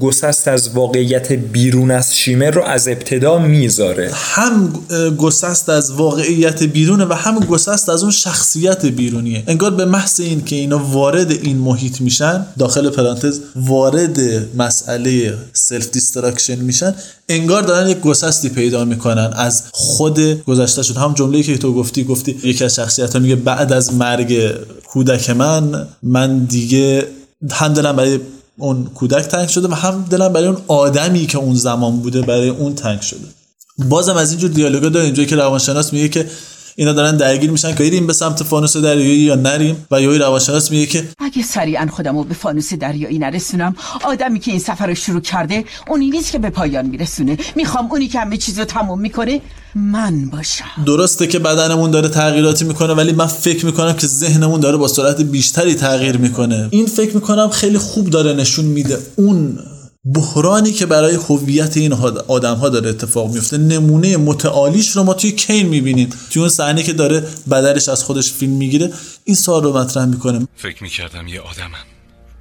گسست از واقعیت بیرون از Shimmer رو از ابتدا می‌ذاره. هم گسست از واقعیت بیرونه و هم گسست از اون شخصیت بیرونیه. انگار به محض این که اینا وارد این محیط میشن داخل پرانتز وارد مسئله self-destruction میشن انگار دارن یک گسستی پیدا می‌کنن از خود گذشته‌شون همون جمله‌ای که تو گفتی گفتی یکی از شخصیت ها میگه بعد از مرگ کودک من من دیگه هم دلم برای اون کودک تنگ شده و هم دلم برای اون آدمی که اون زمان بوده برای اون تنگ شده. بازم از اینجور دیالوگا داره اینجایی که روانشناس میگه که اینا دارن درگیر میشن که ایریم به سمت فانوس دریایی یا نریم و یوی روانشناس میگه که اگه سریعا خودم رو به فانوس دریایی نرسونم آدمی که این سفر رو شروع کرده اونی نیست که به پایان میرسونه. می‌خوام اونی که همه چیز رو تموم می‌کنه من باشم. درسته که بدنمون داره تغییراتی می‌کنه ولی من فکر می‌کنم که ذهنمون داره با سرعت بیشتری تغییر می‌کنه. این فکر می‌کنم خیلی خوب داره نشون میده. اون بحرانی که برای هویت این آدم ها داره اتفاق میفته نمونه متعالیش رو ما توی کین می‌بینیم. توی اون صحنه که داره بدلش از خودش فیلم می‌گیره این سوال رو مطرح می‌کنه فکر می‌کردم یه آدمم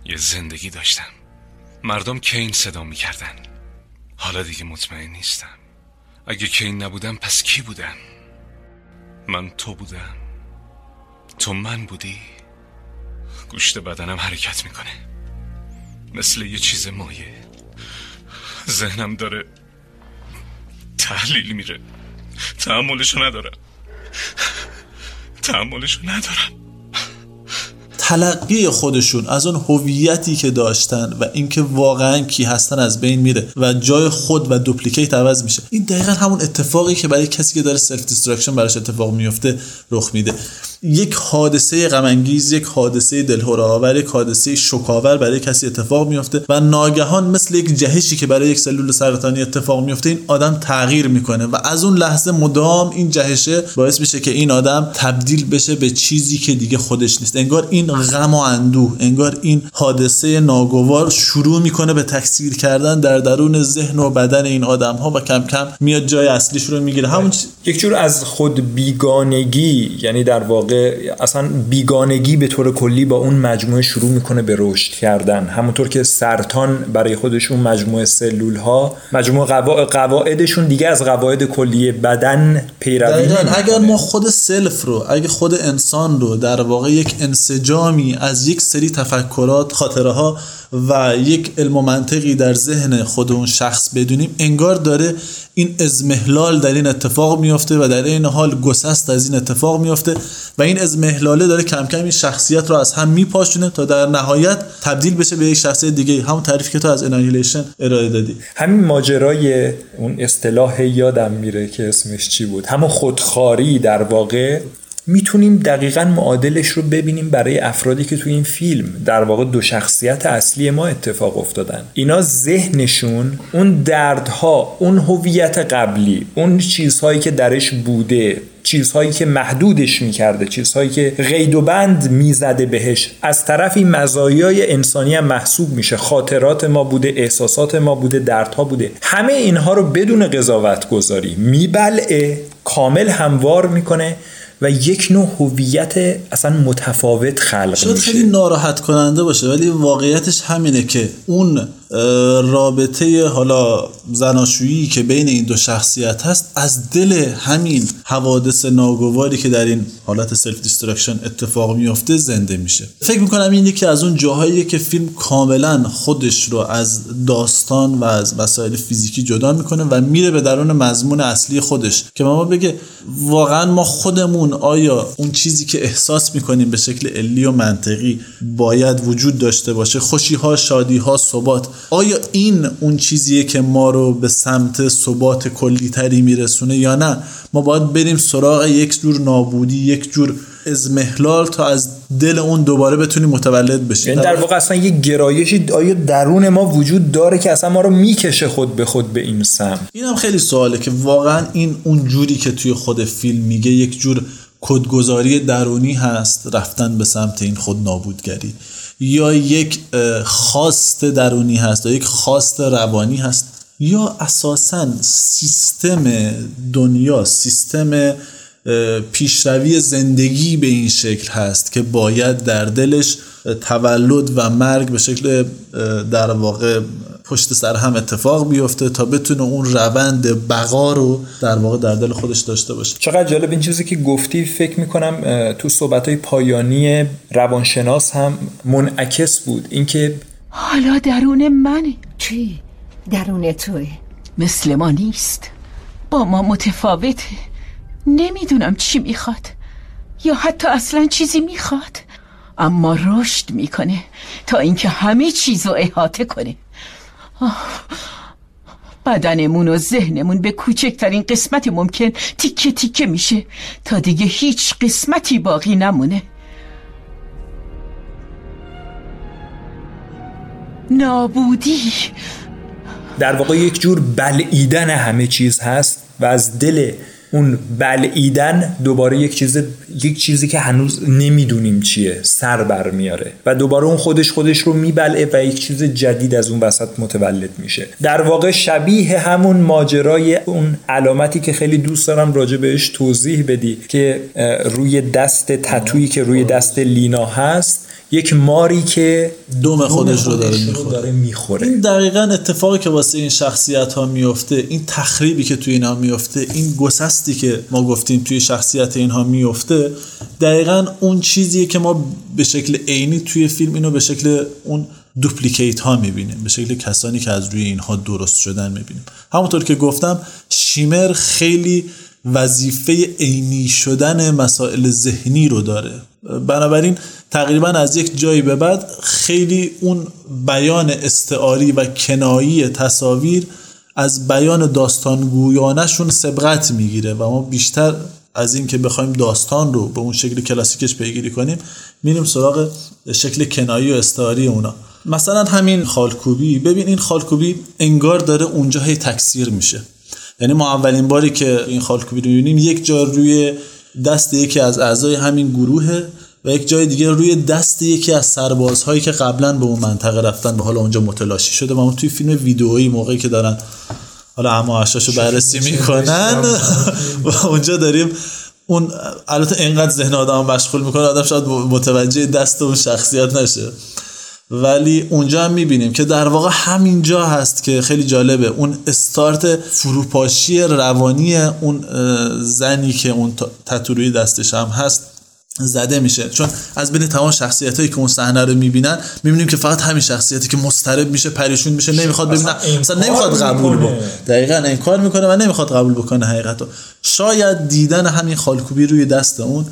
یه زندگی داشتم. مردم کین صدا می‌کردن. حالا دیگه مطمئن نیستم. اگه کین نبودم پس کی بودم؟ من تو بودم. تو من بودی؟ گوشت بدنم حرکت می‌کنه. مثل یه چیز مایع ذهنم داره تحلیل میره. تحملشو ندارم. تحملشو ندارم. تلقی خودشون از اون هویتی که داشتن و اینکه واقعا کی هستن از بین میره و جای خود و duplicate عوض میشه. این دقیقا همون اتفاقی که برای کسی که داره self-destruction براش اتفاق میفته رخ میده. یک حادثه غم یک حادثه دلهره یک حادثه شکاور برای کسی اتفاق میفته و ناگهان مثل یک جهشی که برای یک سلول سرطانی اتفاق میفته این آدم تغییر می‌کنه و از اون لحظه مدام این جهشه باعث میشه که این آدم تبدیل بشه به چیزی که دیگه خودش نیست. انگار این غم و اندوه انگار این حادثه ناگوار شروع می‌کنه به تکثیر کردن در درون ذهن و بدن این آدم ها و کم کم میاد جای اصلیش رو می‌گیره. همون یک جور از خود بیگانگی یعنی در واقع اصلا بیگانگی به طور کلی با اون مجموعه شروع می‌کنه به رشد کردن. همونطور که سرطان برای خودشون مجموعه سلول ها مجموعه قواعدشون دیگه از قواعد کلی بدن پیروی اگر ما خود سلف رو اگه خود انسان رو در واقع یک انسجامی از یک سری تفکرات خاطره ها و یک علم و منطقی در ذهن خود اون شخص بدونیم انگار داره این ازمهلال در این اتفاق میفته و در این حال گسست از این اتفاق میفته و این ازمهلاله داره کم کم این شخصیت رو از هم میپاشونه تا در نهایت تبدیل بشه به یک شخصیت دیگه. همون تعریفی که تو از انایلیشن ارائه دادی. همین ماجرای اون اصطلاح یادم میره که اسمش چی بود. همون خودخاری در واقع می‌تونیم دقیقا معادلش رو ببینیم برای افرادی که تو این فیلم در واقع دو شخصیت اصلی ما اتفاق افتادن. اینا ذهنشون اون دردها اون هویت قبلی اون چیزهایی که درش بوده چیزهایی که محدودش می‌کرده چیزهایی که قید و بند می‌زده بهش از طرف این مزایای انسانی هم محسوب میشه. خاطرات ما بوده احساسات ما بوده دردها بوده. همه اینها رو بدون قضاوت گذاری میبلعه کامل هموار می‌کنه. و یک نوع هویت اصلا متفاوت خلق شاید خیلی ناراحت کننده باشه ولی واقعیتش همینه که اون رابطه حالا زناشویی که بین این دو شخصیت هست از دل همین حوادث ناگواری که در این حالت self-destruction اتفاق میفته زنده میشه. فکر می‌کنم این یکی از اون جاهایی که فیلم کاملا خودش رو از داستان و از مسائل فیزیکی جدا می‌کنه و میره به درون مضمون اصلی خودش که ما بگه واقعا ما خودمون آیا اون چیزی که احساس می‌کنیم به شکل علی و منطقی باید وجود داشته باشه؟ خوشی ها شادی ها ثبات. آیا این اون چیزیه که ما رو به سمت ثبات کلی تری میرسونه یا نه؟ ما باید بریم سراغ یک جور نابودی یک جور ازمهلال تا از دل اون دوباره بتونیم متولد بشیم. یعنی در واقع اصلا یه گرایشی آیا درون ما وجود داره که اصلا ما رو می‌کشه خود به خود به این سمت؟ این هم خیلی سواله که واقعا این اون جوری که توی خود فیلم میگه یک جور کدگذاری درونی هست رفتن به سمت این خود نابودگری. یا یک خواست درونی هست یا یک خواست روانی هست یا اساسا سیستم دنیا سیستم پیشروی زندگی به این شکل هست که باید در دلش تولد و مرگ به شکل در واقع پشت سر هم اتفاق بیفته تا بتونه اون روند بقا رو در واقع در دل خودش داشته باشه. چقدر جالب این چیزی که گفتی فکر می‌کنم تو صحبت های پایانی روانشناس هم منعکس بود. اینکه حالا درون منه چی؟ درون توی مثل ما نیست. با ما متفاوته. نمی‌دونم چی می‌خواد. یا حتی اصلا چیزی می‌خواد. اما رشد می‌کنه تا اینکه همه چیز رو احاطه کنه. بدنمون و ذهنمون به کوچکترین قسمت ممکن تیکه تیکه میشه تا دیگه هیچ قسمتی باقی نمونه. نابودی. در واقع یک جور بلعیدن همه چیز هست و از دل اون بلعیدن دوباره یک چیز یک چیزی که هنوز نمی‌دونیم چیه سر بر میاره و دوباره اون خودش خودش رو میبلعه و یک چیز جدید از اون وسط متولد میشه. در واقع شبیه همون ماجرای اون علامتی که خیلی دوست دارم راجع بهش توضیح بدی که روی دست تتویی که روی دست لینا هست یک ماری که دوم خودش رو داره, می‌خوره. داره می‌خوره. این دقیقا اتفاقی که واسه این شخصیت ها میفته این تخریبی که توی اینها میفته این گسستی که ما گفتیم توی شخصیت اینها میفته دقیقا اون چیزیه که ما به شکل عینی توی فیلم اینو به شکل اون دوپلیکیت ها می‌بینیم به شکل کسانی که از روی اینها درست شدن می‌بینیم. همونطور که گفتم شیمر خیلی وظیفه عینی شدن مسائل ذهنی رو داره. بنابراین تقریبا از یک جایی به بعد خیلی اون بیان استعاری و کنایی تصاویر از بیان داستانگویانشون سبقت می‌گیره و ما بیشتر از این که بخوایم داستان رو به اون شکل کلاسیکش پیگیری کنیم میریم سراغ شکل کنایی و استعاری اونا. مثلا همین خالکوبی. ببین این خالکوبی انگار داره اونجا هی تکثیر میشه. یعنی ما اولین باری که این خالکوبی رو می‌بینیم یک جا روی دست یکی از اعضای همین گروهه و یک جای دیگه روی دست یکی از سربازهایی که قبلا به اون منطقه رفتن به حالا اونجا متلاشی شده و اون توی فیلم ویدئویی موقعی که دارن حالا اما رو بررسی می‌کنن. و اونجا داریم اون البته اینقدر ذهن آدم مشغول می‌کنه آدم شاید متوجه دست اون شخصیت نشه. ولی اونجا هم می‌بینیم که در واقع همینجا هست که خیلی جالبه. اون استارت فروپاشی روانی اون زنی که اون تطوری دستش هم هست زده میشه. چون از بین تمام شخصیت هایی که اون صحنه رو می‌بینن می‌بینیم که فقط همین شخصیتی که مسترب میشه پریشون میشه نمی‌خواد ببینن اصلا نمی‌خواد قبول بکنه. دقیقا انکار می‌کنه و نمی‌خواد قبول بکنه حقیقتا شاید دیدن همین خالکوبی روی دست اون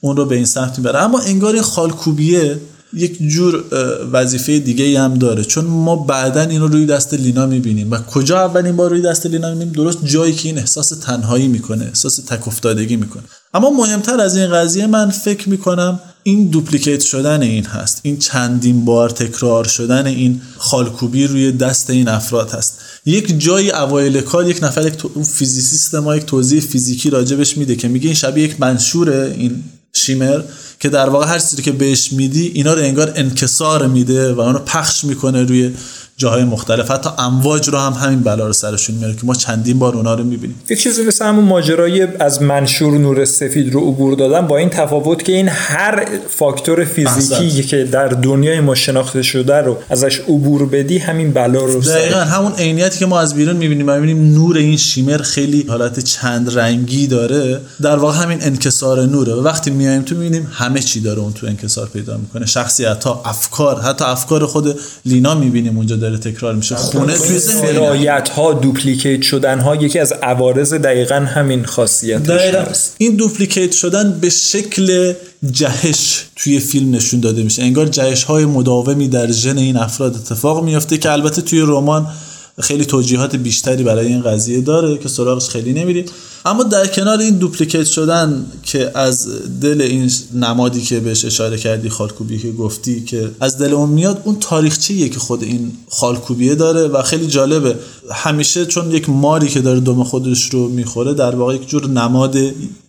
اون رو به این سمت می‌بره. اما انگار این خالکوبیه یک جور وظیفه دیگه هم داره. چون ما بعدا این رو روی دست لینا می‌بینیم. و کجا اولین بار روی دست لینا می‌بینیم؟ درست جایی که این احساس تنهایی می‌کنه احساس تک افتادگی می‌کنه. اما مهمتر از این قضیه من فکر می‌کنم این duplicate شدن این هست. این چندین بار تکرار شدن این خالکوبی روی دست این افراد هست. یک جایی اوایل کار یک نفر یک physicist ما یک توضیح فیزیکی راجبش میده که میگه این شبیه یک منشور این shimmer که در واقع هر چیزی که بهش میدی اینا رو انگار انکسار میده و اونو پخش می‌کنه روی جاهای مختلف. حتی امواج رو هم همین بلا رو سرشون میاره که ما چندین بار اونا رو می‌بینیم. یک چیزی مثل همون ماجرای از منشور نور سفید رو عبور دادن با این تفاوت که این هر فاکتور فیزیکی که در دنیای ما شناخته شده رو ازش عبور بدی همین بلا رو دقیقا همون عینیتی که ما از بیرون می‌بینیم. و می‌بینیم نور این شیمر خیلی حالت چند رنگی داره. در واقع همین انکسار نوره. و وقتی میایم تو می‌بینیم همه چی داره اون تو انکسار پیدا می‌کنه. شخصیت ها افکار حتی افکار خود لینا می‌بینیم اونجا داره تکرار میشه. خونه توی ذهن ها دوپلیکیت شدن ها یکی از عوارض دقیقا همین خاصیت هست. این دوپلیکیت شدن به شکل جهش توی فیلم نشون داده میشه. انگار جهش های مداومی در ژن این افراد اتفاق میافته که البته توی رمان خیلی توجیهات بیشتری برای این قضیه داره که سراغش خیلی نمیریم. اما در کنار این دوپلیکیت شدن که از دل این نمادی که بهش اشاره کردی خالکوبی که گفتی که از دل اون میاد اون تاریخچه‌ایه که خود این خالکوبیه داره و خیلی جالبه. همیشه چون یک ماری که داره دم خودش رو می‌خوره در واقع یک جور نماد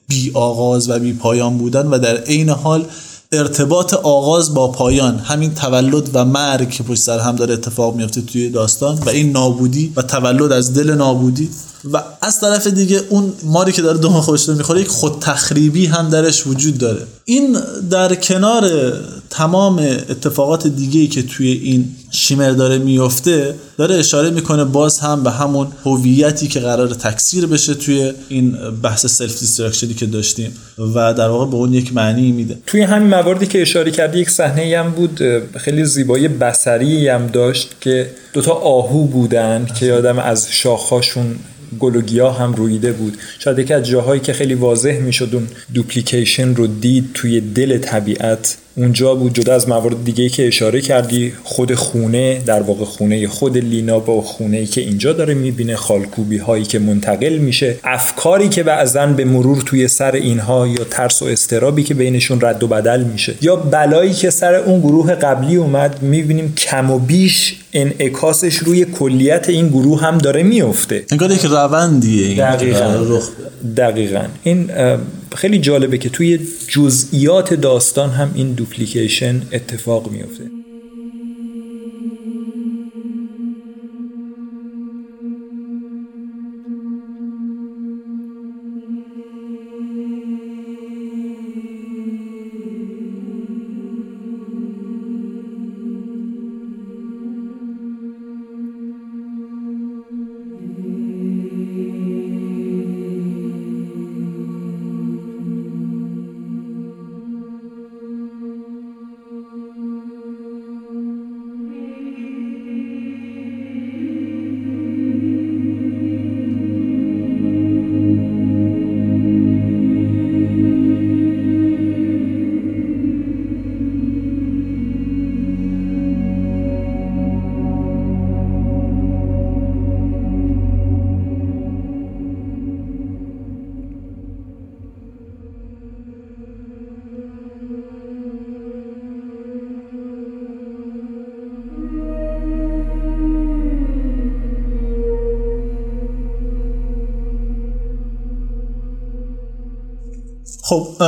بی آغاز و بی پایان بودن و در عین حال ارتباط آغاز با پایان همین تولد و مرگ که پشت سر هم داره اتفاق میفته توی داستان و این نابودی و تولد از دل نابودی و از طرف دیگه اون ماری که داره دم خودش رو می‌خوره یک خود تخریبی هم درش وجود داره. این در کنار تمام اتفاقات دیگه ای که توی این شیمر داره میفته داره اشاره می‌کنه باز هم به همون هویتی که قرار تکثیر بشه توی این بحث self-destruction ی که داشتیم و در واقع به اون یک معنی میده. توی همین مواردی که اشاره کردی یک صحنه هم بود خیلی زیبایی بصری هم داشت که دوتا آهو بودن که یادم از شاخهاشون گل و گیاه هم رویده بود. شاید یکی از جاهایی که خیلی واضح می‌شد اون duplication رو دید توی دل طبیعت. اونجا بود جدا از موارد دیگه که اشاره کردی خود خونه در واقع خونه خود لینا با خونه ای که اینجا داره می‌بینه خالکوبی هایی که منتقل میشه. افکاری که بعضا به مرور توی سر اینها یا ترس و اضطرابی که بینشون رد و بدل میشه. یا بلایی که سر اون گروه قبلی اومد می‌بینیم کم و بیش انعکاسش روی کلیت این گروه هم داره میفته انگار یک روندیه این دقیقا. دقیقا. این خیلی جالبه که توی جزئیات داستان هم این دوپلیکیشن اتفاق میفته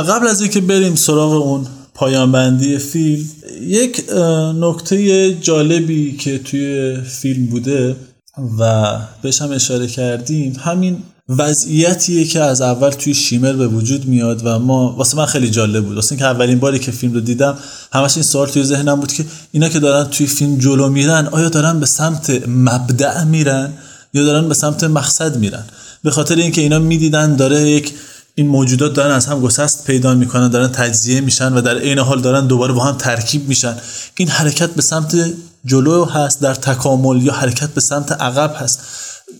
قبل از اینکه بریم سراغ اون پایان بندی فیلم یک نکته جالبی که توی فیلم بوده و بهش هم اشاره کردیم همین وضعیتیه که از اول توی شیمر به وجود میاد و ما واسه من خیلی جالب بود. واسه اینکه اولین باری که فیلم رو دیدم همش این سوال توی ذهنم بود که اینا که دارن توی فیلم جلو میرن آیا دارن به سمت مبدع میرن یا دارن به سمت مقصد میرن؟ به خاطر اینکه اینا می‌دیدن داره یک این موجودات دارن از هم گسست پیدا می‌کنن دارن تجزیه میشن و در عین حال دارن دوباره با هم ترکیب میشن. این حرکت به سمت جلو هست در تکامل یا حرکت به سمت عقب هست.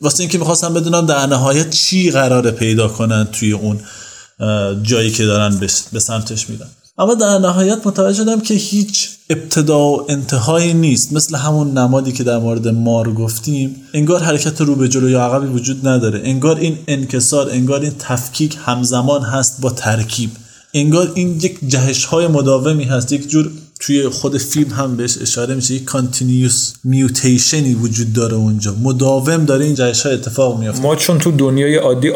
واسه اینکه می‌خواستم بدونم در نهایت چی قراره پیدا کنن توی اون جایی که دارن به سمتش میرن. اما در نهایت متوجه شدم که هیچ ابتدا و انتهایی نیست. مثل همون نمادی که در مورد مار گفتیم انگار حرکت رو به جلو یا عقبی وجود نداره. انگار این انکسار انگار این تفکیک همزمان هست با ترکیب. انگار این یک جهش های مداومی هست یک جور توی خود فیلم هم بهش اشاره میشه یک کانتینیوس میوتیشنی وجود داره اونجا. مداوم داره این جهش اتفاق میفته ما چون تو دنیای عادی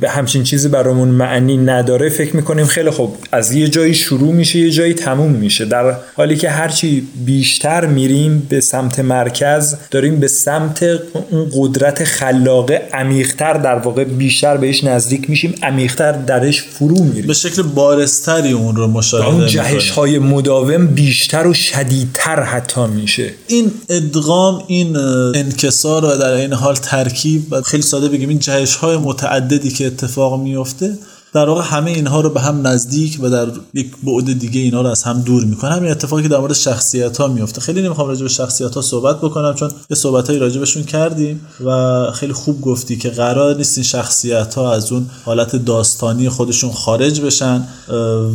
به همچین چیزی برامون معنی نداره فکر می‌کنیم خیلی خوب از یه جایی شروع میشه یه جایی تموم میشه. در حالی که هرچی بیشتر میریم به سمت مرکز داریم به سمت اون قدرت خلاقه عمیقتر در واقع بیشتر بهش نزدیک میشیم عمیقتر درش فرو میریم. به شکل بارستری اون رو مشاهده اون جهش های مداوم بیشتر و شدیدتر حتی میشه. این ادغام این انکسار و در این حال ترکیب و خیلی ساده بگیم این جهش های متعددی که اتفاق میفته در واقع همه اینها رو به هم نزدیک و در یک بعد دیگه اینا رو از هم دور می‌کنه. همین اتفاقی که در مورد شخصیت ها میفته خیلی نمی‌خوام راجع به شخصیت ها صحبت بکنم چون یه صحبت هایی راجع کردیم و خیلی خوب گفتی که قرار نیست این شخصیت ها از اون حالت داستانی خودشون خارج بشن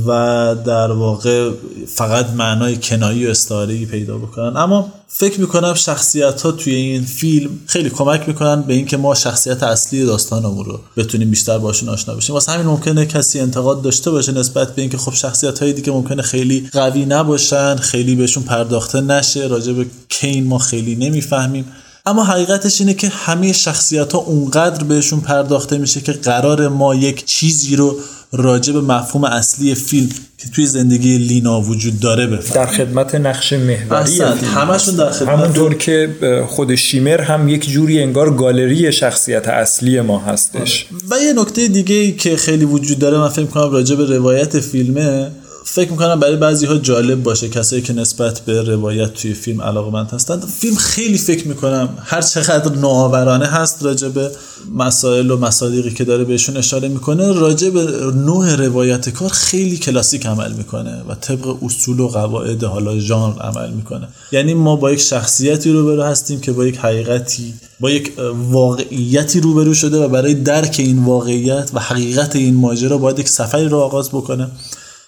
و در واقع فقط معنای کنایی و استعاری پیدا بکنن. اما فکر می‌کنم شخصیت ها توی این فیلم خیلی کمک می‌کنن به اینکه ما شخصیت اصلی داستانمون رو بتونیم بیشتر باشون آشنا بشیم. واسه همین ممکنه کسی انتقاد داشته باشه نسبت به اینکه خب شخصیت های دیگه ممکنه خیلی قوی نباشن خیلی بهشون پرداخته نشه راجع به کین ما خیلی نمی‌فهمیم. اما حقیقتش اینه که همه شخصیت ها اونقدر بهشون پرداخته میشه که قرار ما یک چیزی رو راجع به مفهوم اصلی فیلم که توی زندگی لینا وجود داره بفهم در خدمت نقش محوری همشون در خدمت همونطور که خود شیمر هم یک جوری انگار گالری شخصیت اصلی ما هستش. و یه نکته دیگه که خیلی وجود داره من فکر کنم راجع به روایت فیلمه فکر می‌کنم برای بعضی ها جالب باشه کسایی که نسبت به روایت توی فیلم علاقمند هستند. فیلم خیلی فکر می‌کنم هر چقدر نوآورانه هست راجع به مسائل و مصادیقی که داره بهشون اشاره می‌کنه راجع به نوع روایت کار خیلی کلاسیک عمل می‌کنه و طبق اصول و قواعد حالا ژانر عمل می‌کنه. یعنی ما با یک شخصیتی روبرو هستیم که با یک حقیقتی با یک واقعیتی روبرو شده و برای درک این واقعیت و حقیقت این ماجرا باید یک سفری رو آغاز بکنه.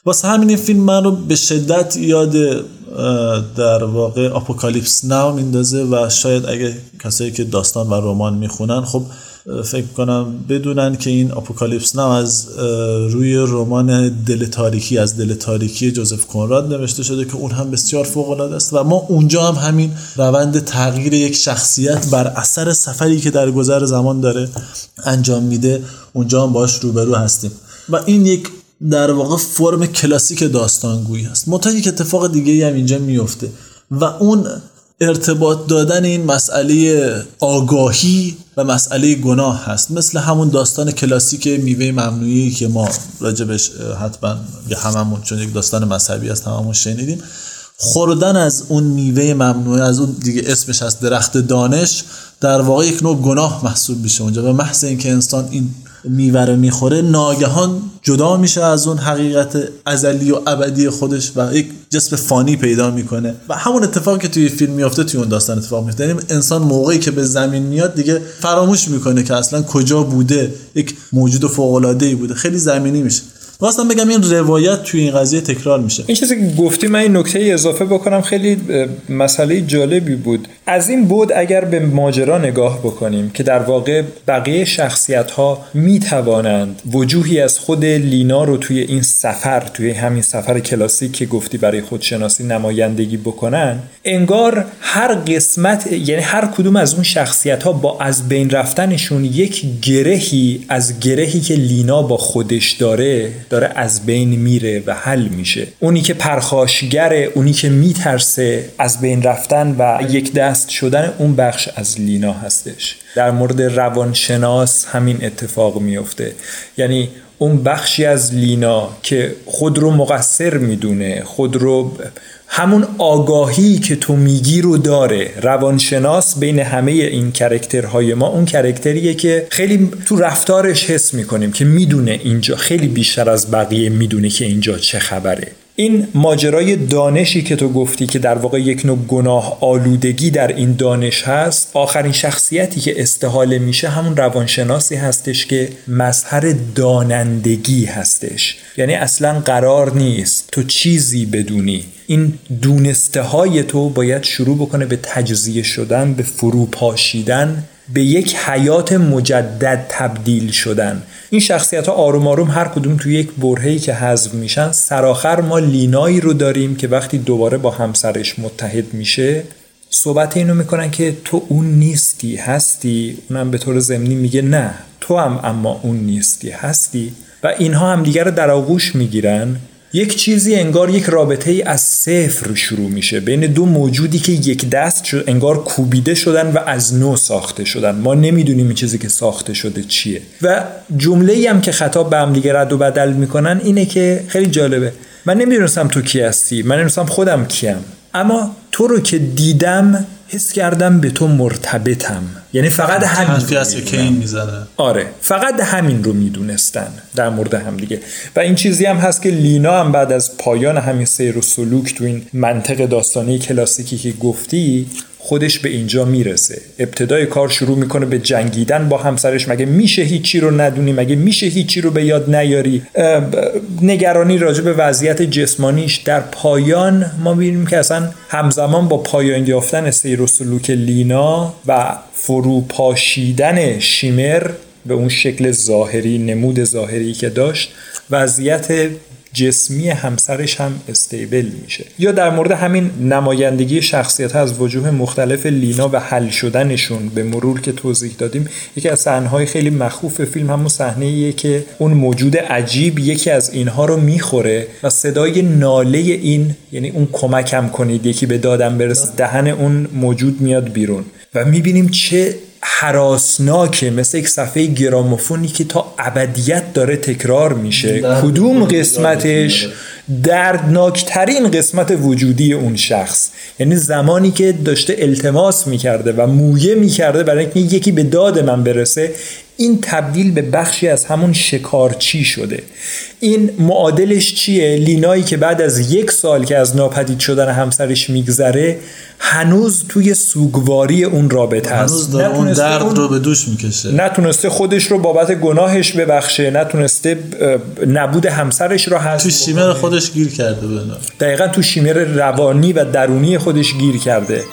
واسه همین این فیلم من رو به شدت یاد در واقع اپوکالیپس ناو میندازه و شاید اگه کسایی که داستان و رمان می‌خونن خب فکر کنم بدونن که این اپوکالیپس ناو از روی رمان دل تاریکی از دل تاریکی جوزف کنراد نوشته شده که اون هم بسیار فوق العاده است و ما اونجا هم همین روند تغییر یک شخصیت بر اثر سفری که در گذر زمان داره انجام میده اونجا هم باش روبرو هستیم. و این یک در واقع فرم کلاسیک داستانگویی هست. منتها یک اتفاق دیگه هم اینجا میفته و اون ارتباط دادن این مسئله آگاهی و مسئله گناه هست. مثل همون داستان کلاسیک میوه ممنوعی که ما راجبش حتما یه هممون چون یک داستان مذهبی هست هممون شنیدیم. خوردن از اون میوه ممنوعه از اون دیگه اسمش هست درخت دانش در واقع یک نوع گناه محسوب میشه اونجا. به محض اینکه انسان این میوه رو می‌خوره ناگهان جدا میشه از اون حقیقت ازلی و ابدی خودش و یک جسم فانی پیدا می‌کنه. و همون اتفاقی که توی فیلم میافته توی اون داستان اتفاق میفته یعنی انسان موقعی که به زمین میاد دیگه فراموش می‌کنه که اصلا کجا بوده یک موجود فوق العاده ای بوده. خیلی زمینی میشه. خواستم بگم این روایت توی این قضیه تکرار میشه. این چیزی که گفتی من این نکته اضافه بکنم خیلی مسئله جالبی بود. از این بود اگر به ماجرا نگاه بکنیم که در واقع بقیه شخصیت ها می توانند وجوهی از خود لینا رو توی این سفر توی همین سفر کلاسیک که گفتی برای خودشناسی نمایندگی بکنن انگار هر قسمت یعنی هر کدوم از اون شخصیت ها با از بین رفتنشون یک گرهی از گرهی که لینا با خودش داره داره از بین میره و حل میشه. اونی که پرخاشگره اونی که میترسه از بین رفتن و یک دست شدن اون بخش از لینا هستش. در مورد روانشناس همین اتفاق میفته. یعنی اون بخشی از لینا که خود رو مقصر می‌دونه خود رو همون آگاهی که تو میگی رو داره. روانشناس بین همه این کرکترهای ما اون کرکتریه که خیلی تو رفتارش حس می‌کنیم که می‌دونه اینجا خیلی بیشتر از بقیه می‌دونه که اینجا چه خبره. این ماجرای دانشی که تو گفتی که در واقع یک نوع گناه آلودگی در این دانش هست آخرین شخصیتی که استحاله میشه همون روانشناسی هستش که مظهر دانندگی هستش. یعنی اصلا قرار نیست تو چیزی بدونی. این دونسته های تو باید شروع بکنه به تجزیه شدن به فروپاشیدن به یک حیات مجدد تبدیل شدن. این شخصیت ها آروم آروم هر کدوم توی یک برهه‌ای که حذف میشن سرآخر ما لینایی رو داریم که وقتی دوباره با همسرش متحد میشه صحبت اینو می‌کنن که تو اون نیستی هستی؟ اونم به طور ضمنی میگه نه تو هم اما اون نیستی هستی؟ و اینها هم دیگر رو در آغوش می‌گیرن. یک چیزی انگار یک رابطه ای از صفر شروع میشه. بین دو موجودی که یک دست شد انگار کوبیده شدن و از نو ساخته شدن. ما نمی‌دونیم این چیزی که ساخته شده چیه. و جمله هم که خطاب به هم دیگه رد و بدل می‌کنن اینه که خیلی جالبه. من نمی‌دونستم تو کی هستی. من نمی‌دونستم خودم کیم. اما تو رو که دیدم حس کردم به تو مرتبطم. یعنی فقط همین رو هست که این می‌زنه. آره فقط همین رو می‌دونستن در مورد هم دیگه. و این چیزی هم هست که لینا هم بعد از پایان همین سیر و سلوک تو این منطق داستانی کلاسیکی که گفتی خودش به اینجا می‌رسه. ابتدای کار شروع می‌کنه به جنگیدن با همسرش. مگه میشه هیچی رو ندونی؟ مگه میشه هیچی رو به یاد نیاری؟ نگرانی راجع به وضعیت جسمانیش. در پایان ما می‌بینیم که اصلا همزمان با پایان یافتن سیر و سلوک لینا و فروپاشیدن شیمر به اون شکل ظاهری نمود ظاهری که داشت وضعیت جسمی همسرش هم استیبل میشه. یا در مورد همین نمایندگی شخصیت از وجوه مختلف لینا و حل شدنشون به مرور که توضیح دادیم یکی از صحنه‌های خیلی مخوف فیلم همون صحنه که اون موجود عجیب یکی از اینها رو می‌خوره و صدای ناله این یعنی اون کمکم کنید یکی به دادم برسه دهن اون موجود میاد بیرون. و می‌بینیم چه حراسناکه مثل یک صفحه گراموفونی که تا ابدیت داره تکرار میشه. کدوم قسمتش دردناکترین قسمت وجودی اون شخص. یعنی زمانی که داشته التماس می‌کرده و مویه می‌کرده برای اینکه یکی به داد من برسه این تبدیل به بخشی از همون شکارچی شده. این معادلش چیه؟ لینایی که بعد از یک سال که از ناپدید شدن همسرش میگذره هنوز توی سوگواری اون رابطه هست. اون درد رو به دوش می‌کشه. نتونسته خودش رو بابت گناهش ببخشه نتونسته نبود همسرش رو هست تو شیمر خودش گیر کرده بنا. دقیقا تو شیمر روانی و درونی خودش گیر کرده.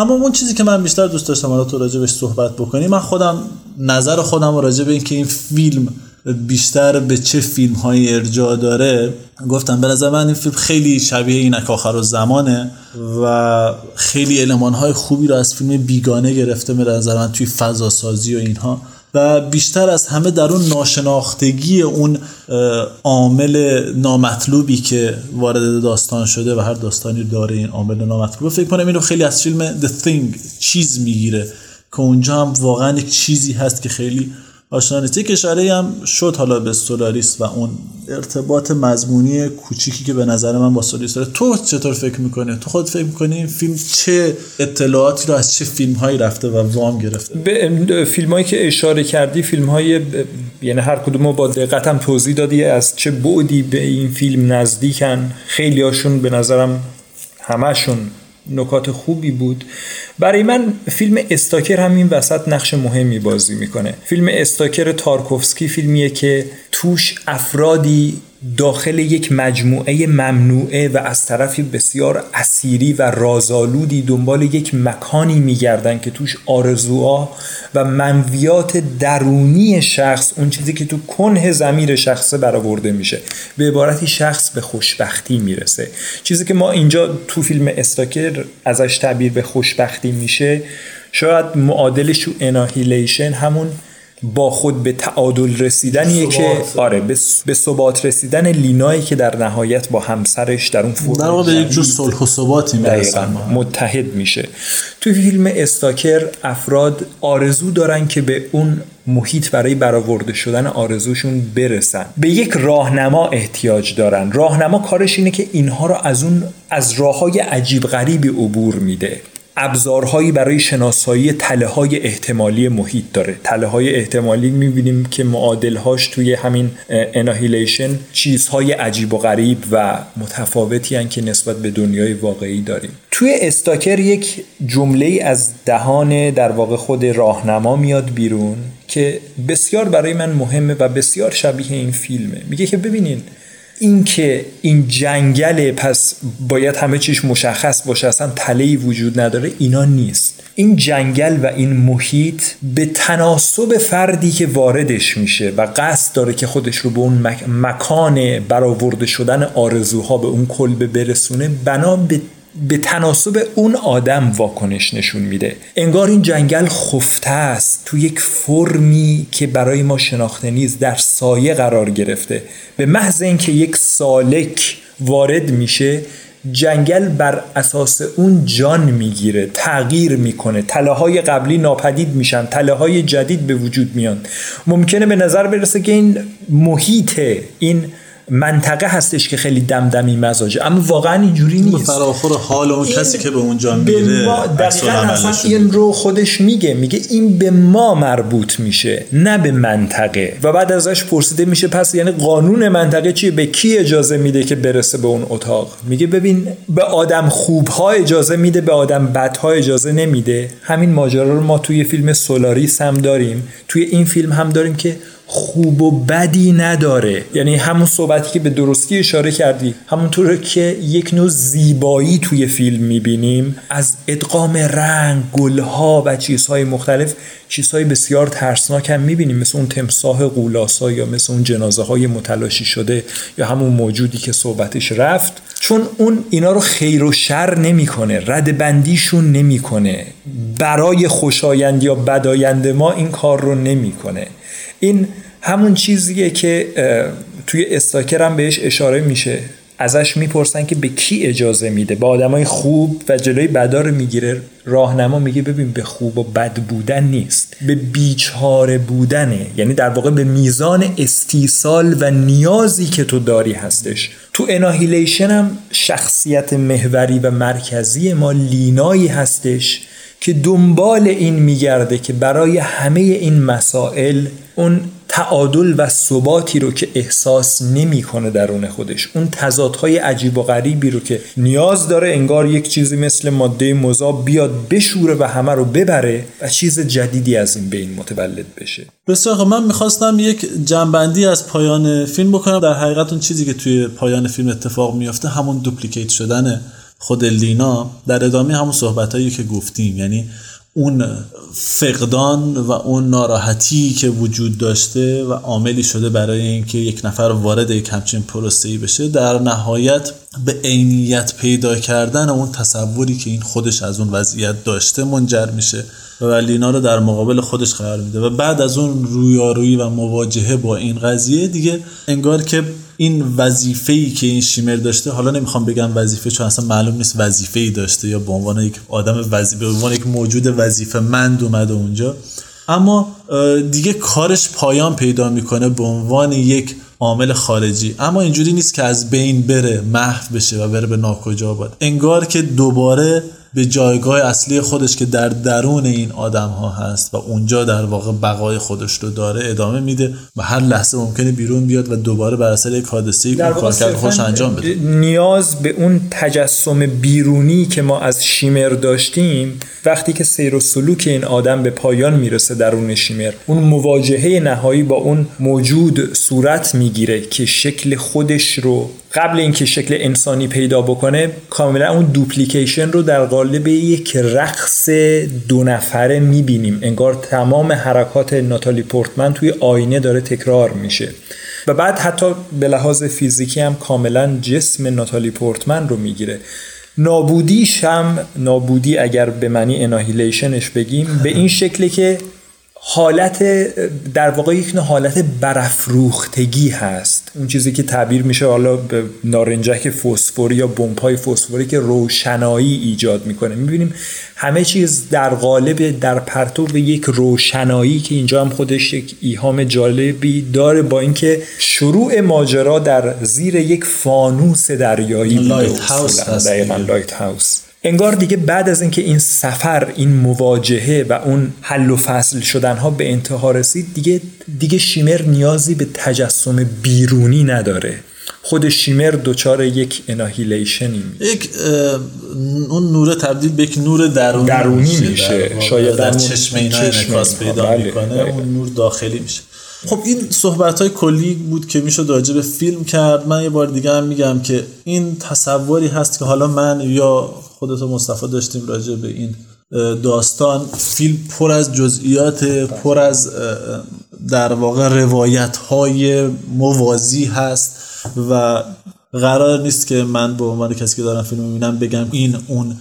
اما اون چیزی که من بیشتر دوست داشتم حالا تو راجبش صحبت بکنی من خودم نظر خودم راجع به اینکه این فیلم بیشتر به چه فیلم های ارجاع داره گفتم به نظر من این فیلم خیلی شبیه اینک آخر و زمانه و خیلی علمان های خوبی رو از فیلم بیگانه گرفته به نظر من توی فضا سازی و اینها. و بیشتر از همه در اون ناشناختگی اون عامل نامطلوبی که وارد داستان شده و هر داستانی داره این عامل نامطلوب. فکر کنم اینو خیلی از فیلم The Thing چیز می‌گیره که اونجا هم واقعا یک چیزی هست که خیلی آشنا نیست یک اشاره هم شد حالا به سولاریس و اون ارتباط مضمونی کوچیکی که به نظر من با سولاریس داره. تو چطور فکر می‌کنی؟ تو خود فکر می‌کنی این فیلم چه اطلاعاتی رو از چه فیلم هایی رفته و وام گرفته؟ به فیلم هایی که اشاره کردی فیلم های یعنی هر کدوم با دقت هم توضیح دادی از چه بعدی به این فیلم نزدیکن. خیلی هاشون به نظرم همشون نکات خوبی بود. برای من فیلم استاکر هم این وسط نقش مهمی بازی می‌کنه. فیلم استاکر تارکوفسکی فیلمیه که توش افرادی داخل یک مجموعه ممنوعه و از طرفی بسیار اسیری و رازآلودی دنبال یک مکانی میگردن که توش آرزوها و منویات درونی شخص اون چیزی که تو کنه زمیر شخصه برآورده میشه. به عبارتی شخص به خوشبختی می‌رسه. چیزی که ما اینجا تو فیلم استاکر ازش تعبیر به خوشبختی میشه شاید معادلش تو اناهیلیشن همون با خود به تعادل رسیدنیه که آره به ثبات رسیدن لینایی که در نهایت با همسرش در اون فرم در واقع یک جور صلح و ثباتی متحد میشه. تو فیلم استاکر افراد آرزو دارن که به اون محیط برای برآورده شدن آرزوشون برسن. به یک راهنما احتیاج دارن. راهنما کارش اینه که اینها رو از اون از راه های عجیب غریبی عبور میده. ابزارهایی برای شناسایی تله های احتمالی محیط داره. تله های احتمالی می‌بینیم که معادلهاش توی همین اناهیلیشن چیزهای عجیب و غریب و متفاوتی هن که نسبت به دنیای واقعی داریم. توی استاکر یک جمله از دهان در واقع خود راهنما میاد بیرون که بسیار برای من مهمه و بسیار شبیه این فیلمه. میگه که ببینین اینکه این جنگل پس باید همه چیش مشخص باشه اصلا تلهی وجود نداره اینا نیست. این جنگل و این محیط به تناسب فردی که واردش میشه و قصد داره که خودش رو به اون مکان برآورده شدن آرزوها به اون کلبه برسونه بنا به به تناسب اون آدم واکنش نشون میده. انگار این جنگل خفته است تو یک فرمی که برای ما شناخته نیست در سایه قرار گرفته. به محض اینکه یک سالک وارد میشه جنگل بر اساس اون جان می‌گیره تغییر می‌کنه. تله های قبلی ناپدید میشن تله های جدید به وجود میان. ممکنه به نظر برسه که این محیط این منطقه هستش که خیلی دمدمی مزاجه اما واقعا اینجوری نیست. فراخور حال اون کسی که به اونجا میره دقیقا اصلا این رو خودش میگه میگه این به ما مربوط میشه نه به منطقه. و بعد ازش پرسیده میشه پس یعنی قانون منطقه چیه؟ به کی اجازه میده که برسه به اون اتاق؟ میگه ببین به آدم خوبها اجازه میده به آدم بدها اجازه نمیده. همین ماجرا رو ما توی فیلم سولاریس هم داریم توی این فیلم هم داریم که خوب و بدی نداره. یعنی همون صحبتی که به درستی اشاره کردی همونطور که یک نوع زیبایی توی فیلم می‌بینیم از ادغام رنگ گلها و چیزهای مختلف چیزهای بسیار ترسناک هم می‌بینیم. مثل اون تمساه قولاسا یا مثل اون جنازه های متلاشی شده یا همون موجودی که صحبتش رفت. چون اون اینا رو خیر و شر نمی‌کنه رد بندیشون نمی‌کنه. برای خوشایند یا بدایند ما این کار رو نمی‌کنه. این همون چیزیه که توی استاکر هم بهش اشاره میشه. ازش می‌پرسن که به کی اجازه میده. به آدمای خوب و جلوی بدا رو می‌گیره. راهنما میگه ببین به خوب و بد بودن نیست. به بیچاره بودنه. یعنی در واقع به میزان استیصال و نیازی که تو داری هستش. تو اناهیلیشن هم شخصیت محوری و مرکزی ما لینایی هستش که دنبال این میگرده که برای همه این مسائل اون تعادل و ثباتی رو که احساس نمی‌کنه درون خودش اون تضادهای عجیب و غریبی رو که نیاز داره انگار یک چیزی مثل ماده مذاب بیاد بشوره و همه رو ببره و چیز جدیدی از این بین متولد بشه. بسیار من می‌خواستم یک جنبندی از پایان فیلم بکنم. در حقیقت اون چیزی که توی پایان فیلم اتفاق میافته همون دوپلیکیت شدن خود لینا در ادامه همون صحبت هایی که گفتیم یعنی اون فقدان و اون ناراحتی که وجود داشته و عاملی شده برای اینکه یک نفر وارد یک همچین پروسه‌ای بشه در نهایت به عینیت پیدا کردن اون تصوری که این خودش از اون وضعیت داشته منجر میشه و لینا رو در مقابل خودش قرار میده. و بعد از اون رویارویی و مواجهه با این قضیه دیگه انگار که این وظیفه ای که این شیمر داشته حالا نمی‌خوام بگم وظیفه چون اصلا معلوم نیست وظیفه ای داشته یا به عنوان یک آدم وظیفه به عنوان یک موجود وظیفه مند اومده اونجا. اما دیگه کارش پایان پیدا می‌کنه به عنوان یک عامل خارجی. اما اینجوری نیست که از بین بره محو بشه و بره به ناکجا باد انگار که دوباره به جایگاه اصلی خودش که در درون این آدم ها هست و اونجا در واقع بقای خودش رو داره ادامه میده و هر لحظه ممکنه بیرون بیاد و دوباره بر اثر یک حادثه در کار کرد خوش انجام بده. نیاز به اون تجسم بیرونی که ما از شیمر داشتیم وقتی که سیر و سلوک این آدم به پایان می‌رسه درون شیمر اون مواجهه نهایی با اون موجود صورت می‌گیره که شکل خودش رو قبل اینکه شکل انسانی پیدا بکنه کاملا اون دوپلیکیشن رو در قالب یک رقص دو نفره می‌بینیم. انگار تمام حرکات ناتالی پورتمن توی آینه داره تکرار میشه. و بعد حتی به لحاظ فیزیکی هم کاملا جسم ناتالی پورتمن رو می‌گیره. نابودیش هم نابودی اگر به معنی annihilation ش بگیم به این شکلی که حالت در واقع یک حالت برافروختگی هست. اون چیزی که تعبیر میشه حالا به نارنجک فسفوری یا بمب‌های فسفوری که روشنایی ایجاد می‌کنه. می‌بینیم همه چیز در قالب در پرتو یک روشنایی که اینجا هم خودش یک ایهام جالبی داره با اینکه شروع ماجرا در زیر یک فانوس دریایی lighthouse دقیقا lighthouse. انگار دیگه بعد از اینکه این سفر این مواجهه و اون حل و فصل شدن ها به انتها رسید دیگه دیگه شیمر نیازی به تجسم بیرونی نداره. خود شیمر دچار یک اناهیلیشنی یک اون نور تبدیل به یک نور درونی, درونی میشه, شاید در چشم اینا انعکاس پیدا بله. می‌کنه اون نور داخلی میشه. خب این صحبت های کلی بود که می‌شد راجع به فیلم کرد. من یه بار دیگه هم میگم که این تصوری هست که حالا من یا خودت مصطفی داشتیم راجع به این داستان. فیلم پر از جزئیات پر از در واقع روایت های موازی هست و قرار نیست که من به عنوان کسی که دارم فیلم می‌بینم بگم این اون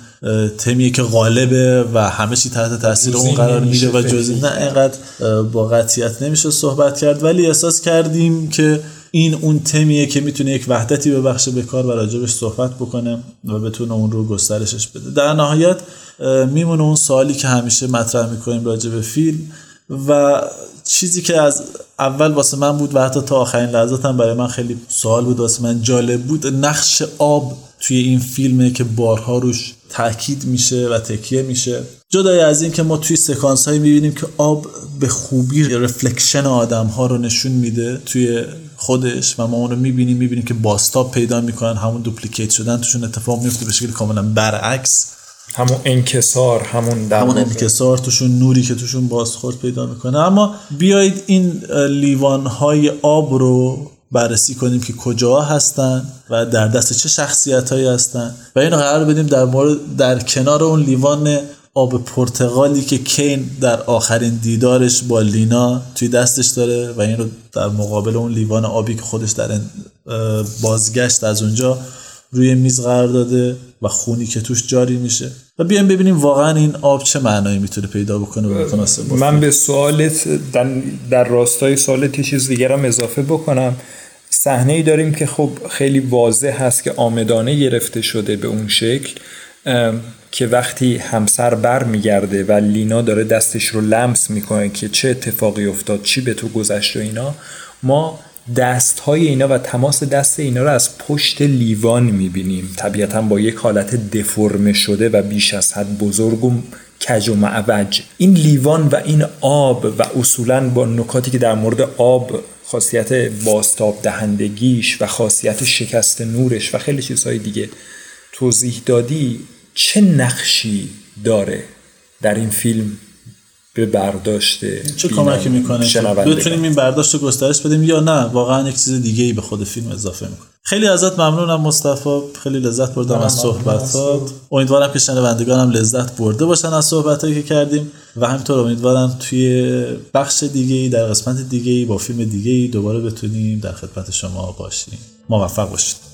تمیه که غالبه و همه چی تحت تاثیر اون قرار میده و جزئی نه اینقدر با قطعیت نمیشه صحبت کرد. ولی احساس کردیم که این اون تمیه که می‌تونه یک وحدتی ببخشه به کار و راجبش صحبت بکنه و بتونه اون رو گسترشش بده. در نهایت میمونه اون سوالی که همیشه مطرح می‌کنیم راجع به فیلم و چیزی که از اول واسه من بود و حتی تا آخرین لحظات هم برای من خیلی سوال بود واسه من جالب بود نقش آب توی این فیلمه که بارها روش تاکید میشه و تکیه میشه. جدای از این که ما توی سکانس هایی می‌بینیم که آب به خوبی رفلکشن آدم ها رو نشون میده توی خودش و ما اون رو می‌بینیم می‌بینیم که باستاب پیدا می‌کنن همون دوپلیکیت شدن توشون اتفاق میفته به شکل کاملا برعکس. همون انکسار همون همون انکسار توشون نوری که توشون بازخورد پیدا می‌کنه. اما بیایید این لیوان های آب رو بررسی کنیم که کجا هستن و در دست چه شخصیت هایی هستن. و اینو قرار بدیم در مورد در کنار اون لیوان آب پرتغالی که کین در آخرین دیدارش با لینا توی دستش داره و این رو در مقابل اون لیوان آبی که خودش در بازگشت از اونجا روی میز قرار داده و خونی که توش جاری میشه. و بیایم ببینیم واقعا این آب چه معنایی می‌تونه پیدا بکنه و متناسب من به سوالت در, در راستای سوالت یه چیز دیگر هم اضافه بکنم. صحنه ای داریم که خب خیلی واضح هست که آمدانه گرفته شده به اون شکل. که وقتی همسر بر میگرده و لینا داره دستش رو لمس می‌کنه که چه اتفاقی افتاد چی به تو گذشت و اینا ما دست های اینا و تماس دست اینا رو از پشت لیوان می‌بینیم. طبیعتا با یک حالت دفرمه شده و بیش از حد بزرگ و کج و معوج. این لیوان و این آب و اصولا با نکاتی که در مورد آب خاصیت باستاب دهندگیش و خاصیت شکست نورش و خیلی چیزهای دیگه توضیح دادی چه نقشی داره در این فیلم به برداشت چه کمکی می‌کنه؟ بتونیم این برداشت رو گسترش بدیم یا نه؟ واقعا یک چیز دیگه ای به خود فیلم اضافه می‌کنه. خیلی ازت ممنونم مصطفی. خیلی لذت بردم از صحبتات. امیدوارم که شنوندگانم لذت برده باشن از صحبتایی که کردیم و همینطور امیدوارم توی بخش دیگه ای در قسمت دیگه ای با فیلم دیگه ای دوباره بتونیم در خدمت شما باشیم. موفق باشید.